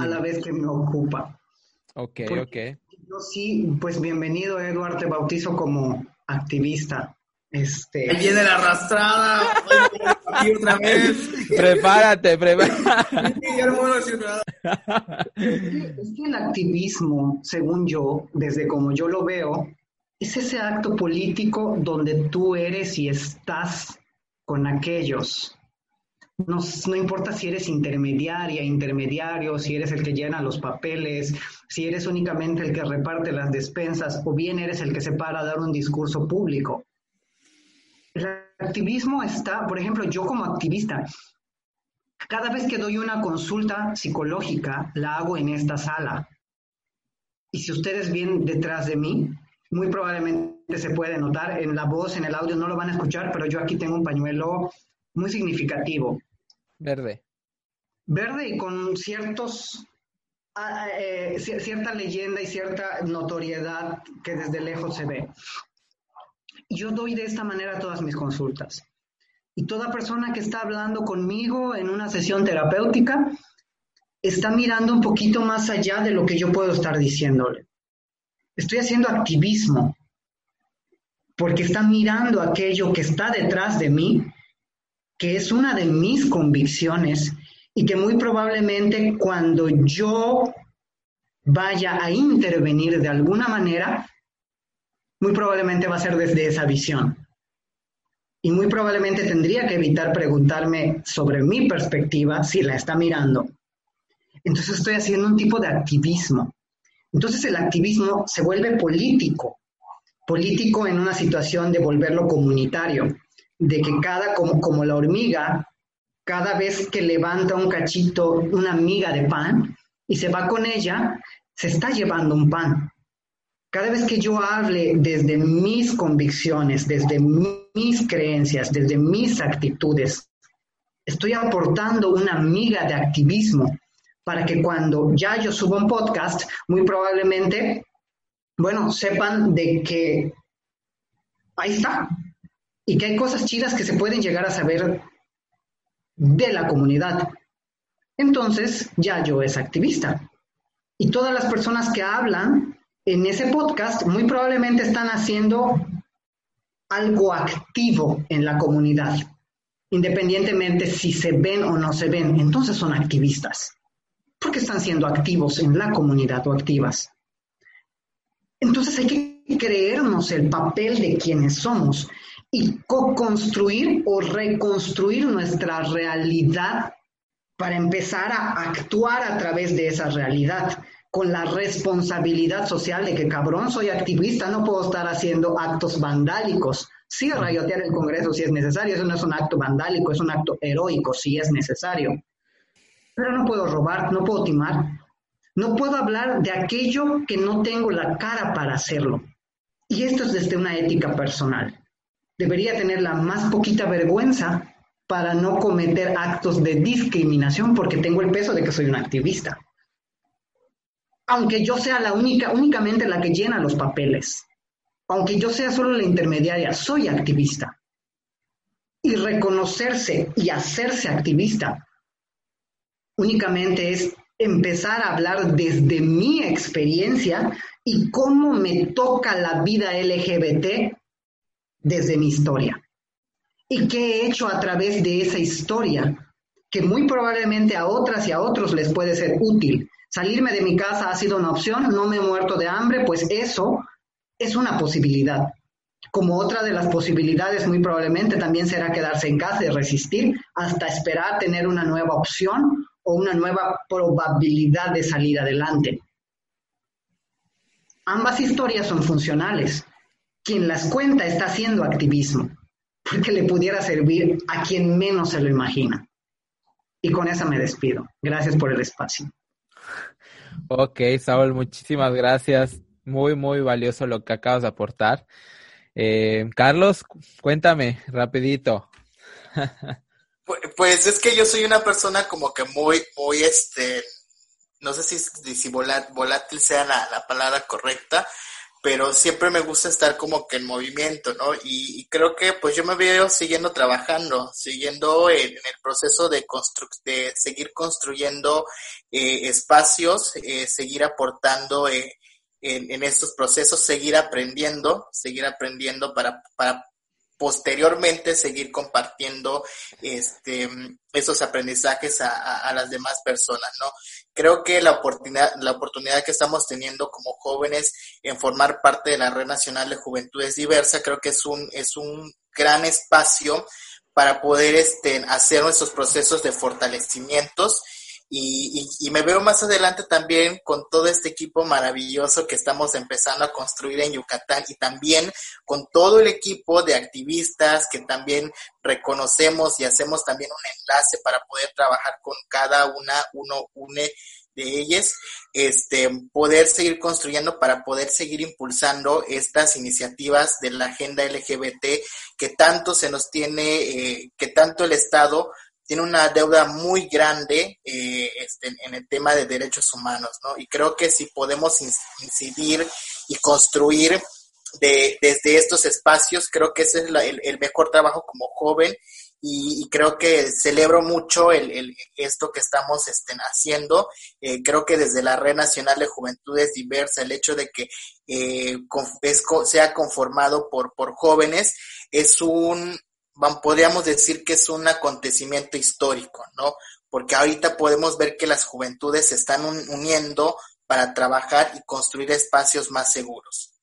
Speaker 6: a la vez que me ocupa.
Speaker 1: Ok, ok.
Speaker 6: Yo sí, pues bienvenido, Eduardo, te bautizo como activista. Este...
Speaker 4: Ahí viene la arrastrada. Aquí otra vez.
Speaker 1: Prepárate, prepárate.
Speaker 6: es que el activismo, según yo, desde como yo lo veo, es ese acto político donde tú eres y estás con aquellos. No, importa si eres intermediaria, intermediario, si eres el que llena los papeles, si eres únicamente el que reparte las despensas o bien eres el que se para a dar un discurso público. El activismo está, por ejemplo, yo como activista, cada vez que doy una consulta psicológica, la hago en esta sala. Y si ustedes vienen detrás de mí, muy probablemente se puede notar en la voz, en el audio, no lo van a escuchar, pero yo aquí tengo un pañuelo muy significativo.
Speaker 1: Verde.
Speaker 6: Verde y con ciertos, ah, eh, cierta leyenda y cierta notoriedad que desde lejos se ve. Yo doy de esta manera todas mis consultas. Y toda persona que está hablando conmigo en una sesión terapéutica está mirando un poquito más allá de lo que yo puedo estar diciéndole. Estoy haciendo activismo porque está mirando aquello que está detrás de mí que es una de mis convicciones y que muy probablemente cuando yo vaya a intervenir de alguna manera, muy probablemente va a ser desde esa visión. Y muy probablemente tendría que evitar preguntarme sobre mi perspectiva si la está mirando. Entonces estoy haciendo un tipo de activismo. Entonces el activismo se vuelve político, político en una situación de volverlo comunitario de que cada, como, como la hormiga, cada vez que levanta un cachito, una miga de pan, y se va con ella, se está llevando un pan. Cada vez que yo hable desde mis convicciones, desde mis creencias, desde mis actitudes, estoy aportando una miga de activismo para que cuando ya yo suba un podcast, muy probablemente, bueno, sepan de que ahí está, y que hay cosas chidas que se pueden llegar a saber de la comunidad. Entonces, ya yo es activista. Y todas las personas que hablan en ese podcast muy probablemente están haciendo algo activo en la comunidad, independientemente si se ven o no se ven. Entonces son activistas, porque están siendo activos en la comunidad o activas. Entonces hay que creernos el papel de quienes somos y co-construir o reconstruir nuestra realidad para empezar a actuar a través de esa realidad, con la responsabilidad social de que cabrón, soy activista, no puedo estar haciendo actos vandálicos. Sí, rayotear el Congreso si es necesario, eso no es un acto vandálico, es un acto heroico si es necesario. Pero no puedo robar, no puedo timar, no puedo hablar de aquello que no tengo la cara para hacerlo. Y esto es desde una ética personal debería tener la más poquita vergüenza para no cometer actos de discriminación porque tengo el peso de que soy un activista. Aunque yo sea la única, únicamente la que llena los papeles, aunque yo sea solo la intermediaria, soy activista. Y reconocerse y hacerse activista únicamente es empezar a hablar desde mi experiencia y cómo me toca la vida LGBT desde mi historia. Y qué he hecho a través de esa historia, que muy probablemente a otras y a otros les puede ser útil. Salirme de mi casa ha sido una opción, no me he muerto de hambre, pues eso es una posibilidad. Como otra de las posibilidades muy probablemente también será quedarse en casa y resistir hasta esperar tener una nueva opción o una nueva probabilidad de salir adelante. Ambas historias son funcionales. Quien las cuenta está haciendo activismo, porque le pudiera servir a quien menos se lo imagina. Y con eso me despido. Gracias por el espacio.
Speaker 1: Ok, Saúl, muchísimas gracias. Muy, muy valioso lo que acabas de aportar. Eh, Carlos, cuéntame rapidito.
Speaker 3: Pues es que yo soy una persona como que muy, muy, este, no sé si, si volátil sea la, palabra correcta, pero siempre me gusta estar como que en movimiento, ¿no? Y, creo que pues yo me veo siguiendo trabajando, siguiendo en, el proceso de, de seguir construyendo eh, espacios, eh, seguir aportando eh, en, en, estos procesos, seguir aprendiendo, seguir aprendiendo para, para posteriormente seguir compartiendo este, esos aprendizajes a, las demás personas, ¿no? Creo que la oportunidad, la oportunidad que estamos teniendo como jóvenes en formar parte de la Red Nacional de Juventudes Diversa, creo que es un, es un gran espacio para poder este, hacer nuestros procesos de fortalecimientos y, me veo más adelante también con todo este equipo maravilloso que estamos empezando a construir en Yucatán y también con todo el equipo de activistas que también reconocemos y hacemos también un enlace para poder trabajar con cada una, uno, une de ellas, este, poder seguir construyendo para poder seguir impulsando estas iniciativas de la agenda LGBT que tanto se nos tiene, eh, que tanto el Estado tiene una deuda muy grande eh, este, en el tema de derechos humanos, ¿no? Y creo que si podemos incidir y construir de, desde estos espacios, creo que ese es el, mejor trabajo como joven y, creo que celebro mucho el, esto que estamos este, haciendo. Eh, creo que desde la Red Nacional de Juventudes Diversas, el hecho de que eh, sea conformado por jóvenes es un, podríamos decir que es un acontecimiento histórico, ¿no? Porque ahorita podemos ver que las juventudes se están uniendo para trabajar y construir espacios más seguros.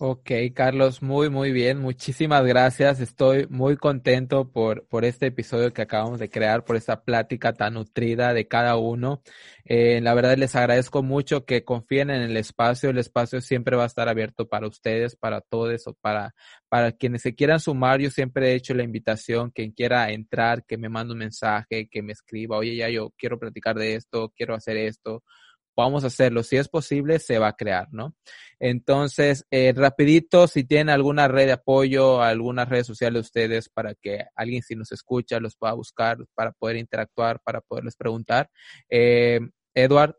Speaker 1: Ok, Carlos, muy, muy bien. Muchísimas gracias. Estoy muy contento por, por este episodio que acabamos de crear, por esta plática tan nutrida de cada uno. Eh, la verdad, les agradezco mucho que confíen en el espacio. El espacio siempre va a estar abierto para ustedes, para todos o para, para quienes se quieran sumar. Yo siempre he hecho la invitación, quien quiera entrar, que me mande un mensaje, que me escriba, oye, ya yo quiero platicar de esto, quiero hacer esto vamos a hacerlo. Si es posible, se va a crear, ¿no? Entonces, eh, rapidito, si tienen alguna red de apoyo, algunas redes sociales de ustedes para que alguien si nos escucha los pueda buscar, para poder interactuar, para poderles preguntar. Eh, Edward.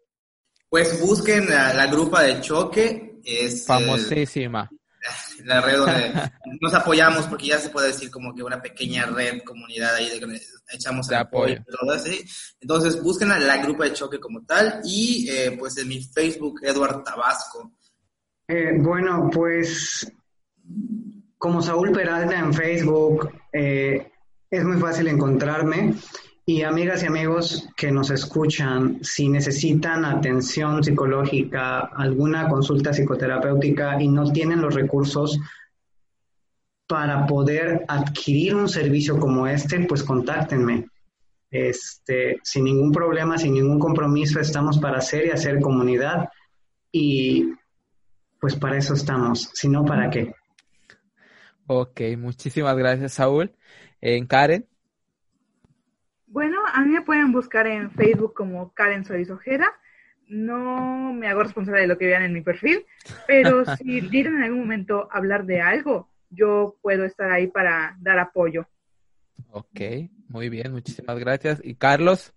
Speaker 4: Pues busquen la, la grupa de choque. Es
Speaker 1: famosísima
Speaker 4: la red donde nos apoyamos, porque ya se puede decir como que una pequeña red, comunidad ahí de que echamos el apoyo. Todo así. Entonces, busquen a la grupa de choque como tal y eh, pues en mi Facebook, Eduard Tabasco.
Speaker 6: Eh, bueno, pues como Saúl Peralta en Facebook, eh, es muy fácil encontrarme. Y amigas y amigos que nos escuchan, si necesitan atención psicológica, alguna consulta psicoterapéutica y no tienen los recursos para poder adquirir un servicio como este, pues contáctenme. Este, sin ningún problema, sin ningún compromiso, estamos para hacer y hacer comunidad y pues para eso estamos, si no, ¿para qué?
Speaker 1: Ok, muchísimas gracias, Saúl. En Karen.
Speaker 5: Bueno, a mí me pueden buscar en Facebook como Karen Solís Ojeda. No me hago responsable de lo que vean en mi perfil, pero si quieren en algún momento hablar de algo, yo puedo estar ahí para dar apoyo.
Speaker 1: Ok, muy bien, muchísimas gracias. ¿Y Carlos?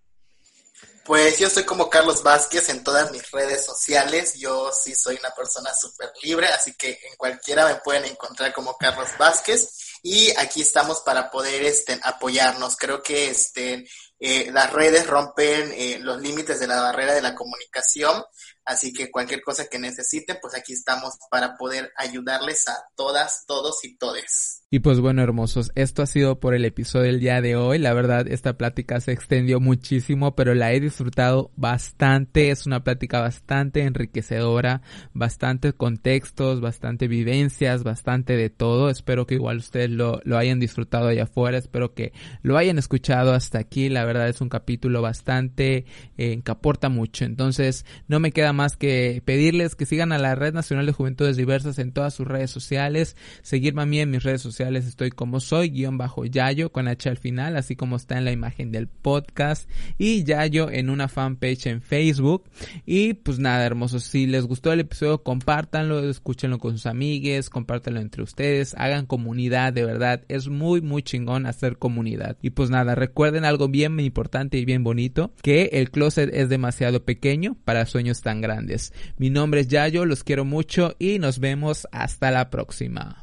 Speaker 3: Pues yo soy como Carlos Vázquez en todas mis redes sociales. Yo sí soy una persona súper libre, así que en cualquiera me pueden encontrar como Carlos Vázquez y aquí estamos para poder este, apoyarnos. Creo que este, eh, las redes rompen eh, los límites de la barrera de la comunicación, así que cualquier cosa que necesiten, pues aquí estamos para poder ayudarles a todas, todos y todes.
Speaker 1: Y pues bueno, hermosos, esto ha sido por el episodio del día de hoy. La verdad, esta plática se extendió muchísimo, pero la he disfrutado bastante. Es una plática bastante enriquecedora, bastante contextos, bastante vivencias, bastante de todo. Espero que igual ustedes lo, lo hayan disfrutado allá afuera. Espero que lo hayan escuchado hasta aquí. La verdad es un capítulo bastante eh, que aporta mucho. Entonces, no me queda más que pedirles que sigan a la Red Nacional de Juventudes Diversas en todas sus redes sociales, seguirme a mí en mis redes sociales estoy como soy, guion bajo Yayo con H al final, así como está en la imagen del podcast y Yayo en una fanpage en Facebook. Y pues nada, hermosos, si les gustó el episodio, compártanlo, escúchenlo con sus amigues, compártanlo entre ustedes, hagan comunidad, de verdad, es muy, muy chingón hacer comunidad. Y pues nada, recuerden algo bien importante y bien bonito, que el closet es demasiado pequeño para sueños tan grandes. Mi nombre es Yayo, los quiero mucho y nos vemos hasta la próxima.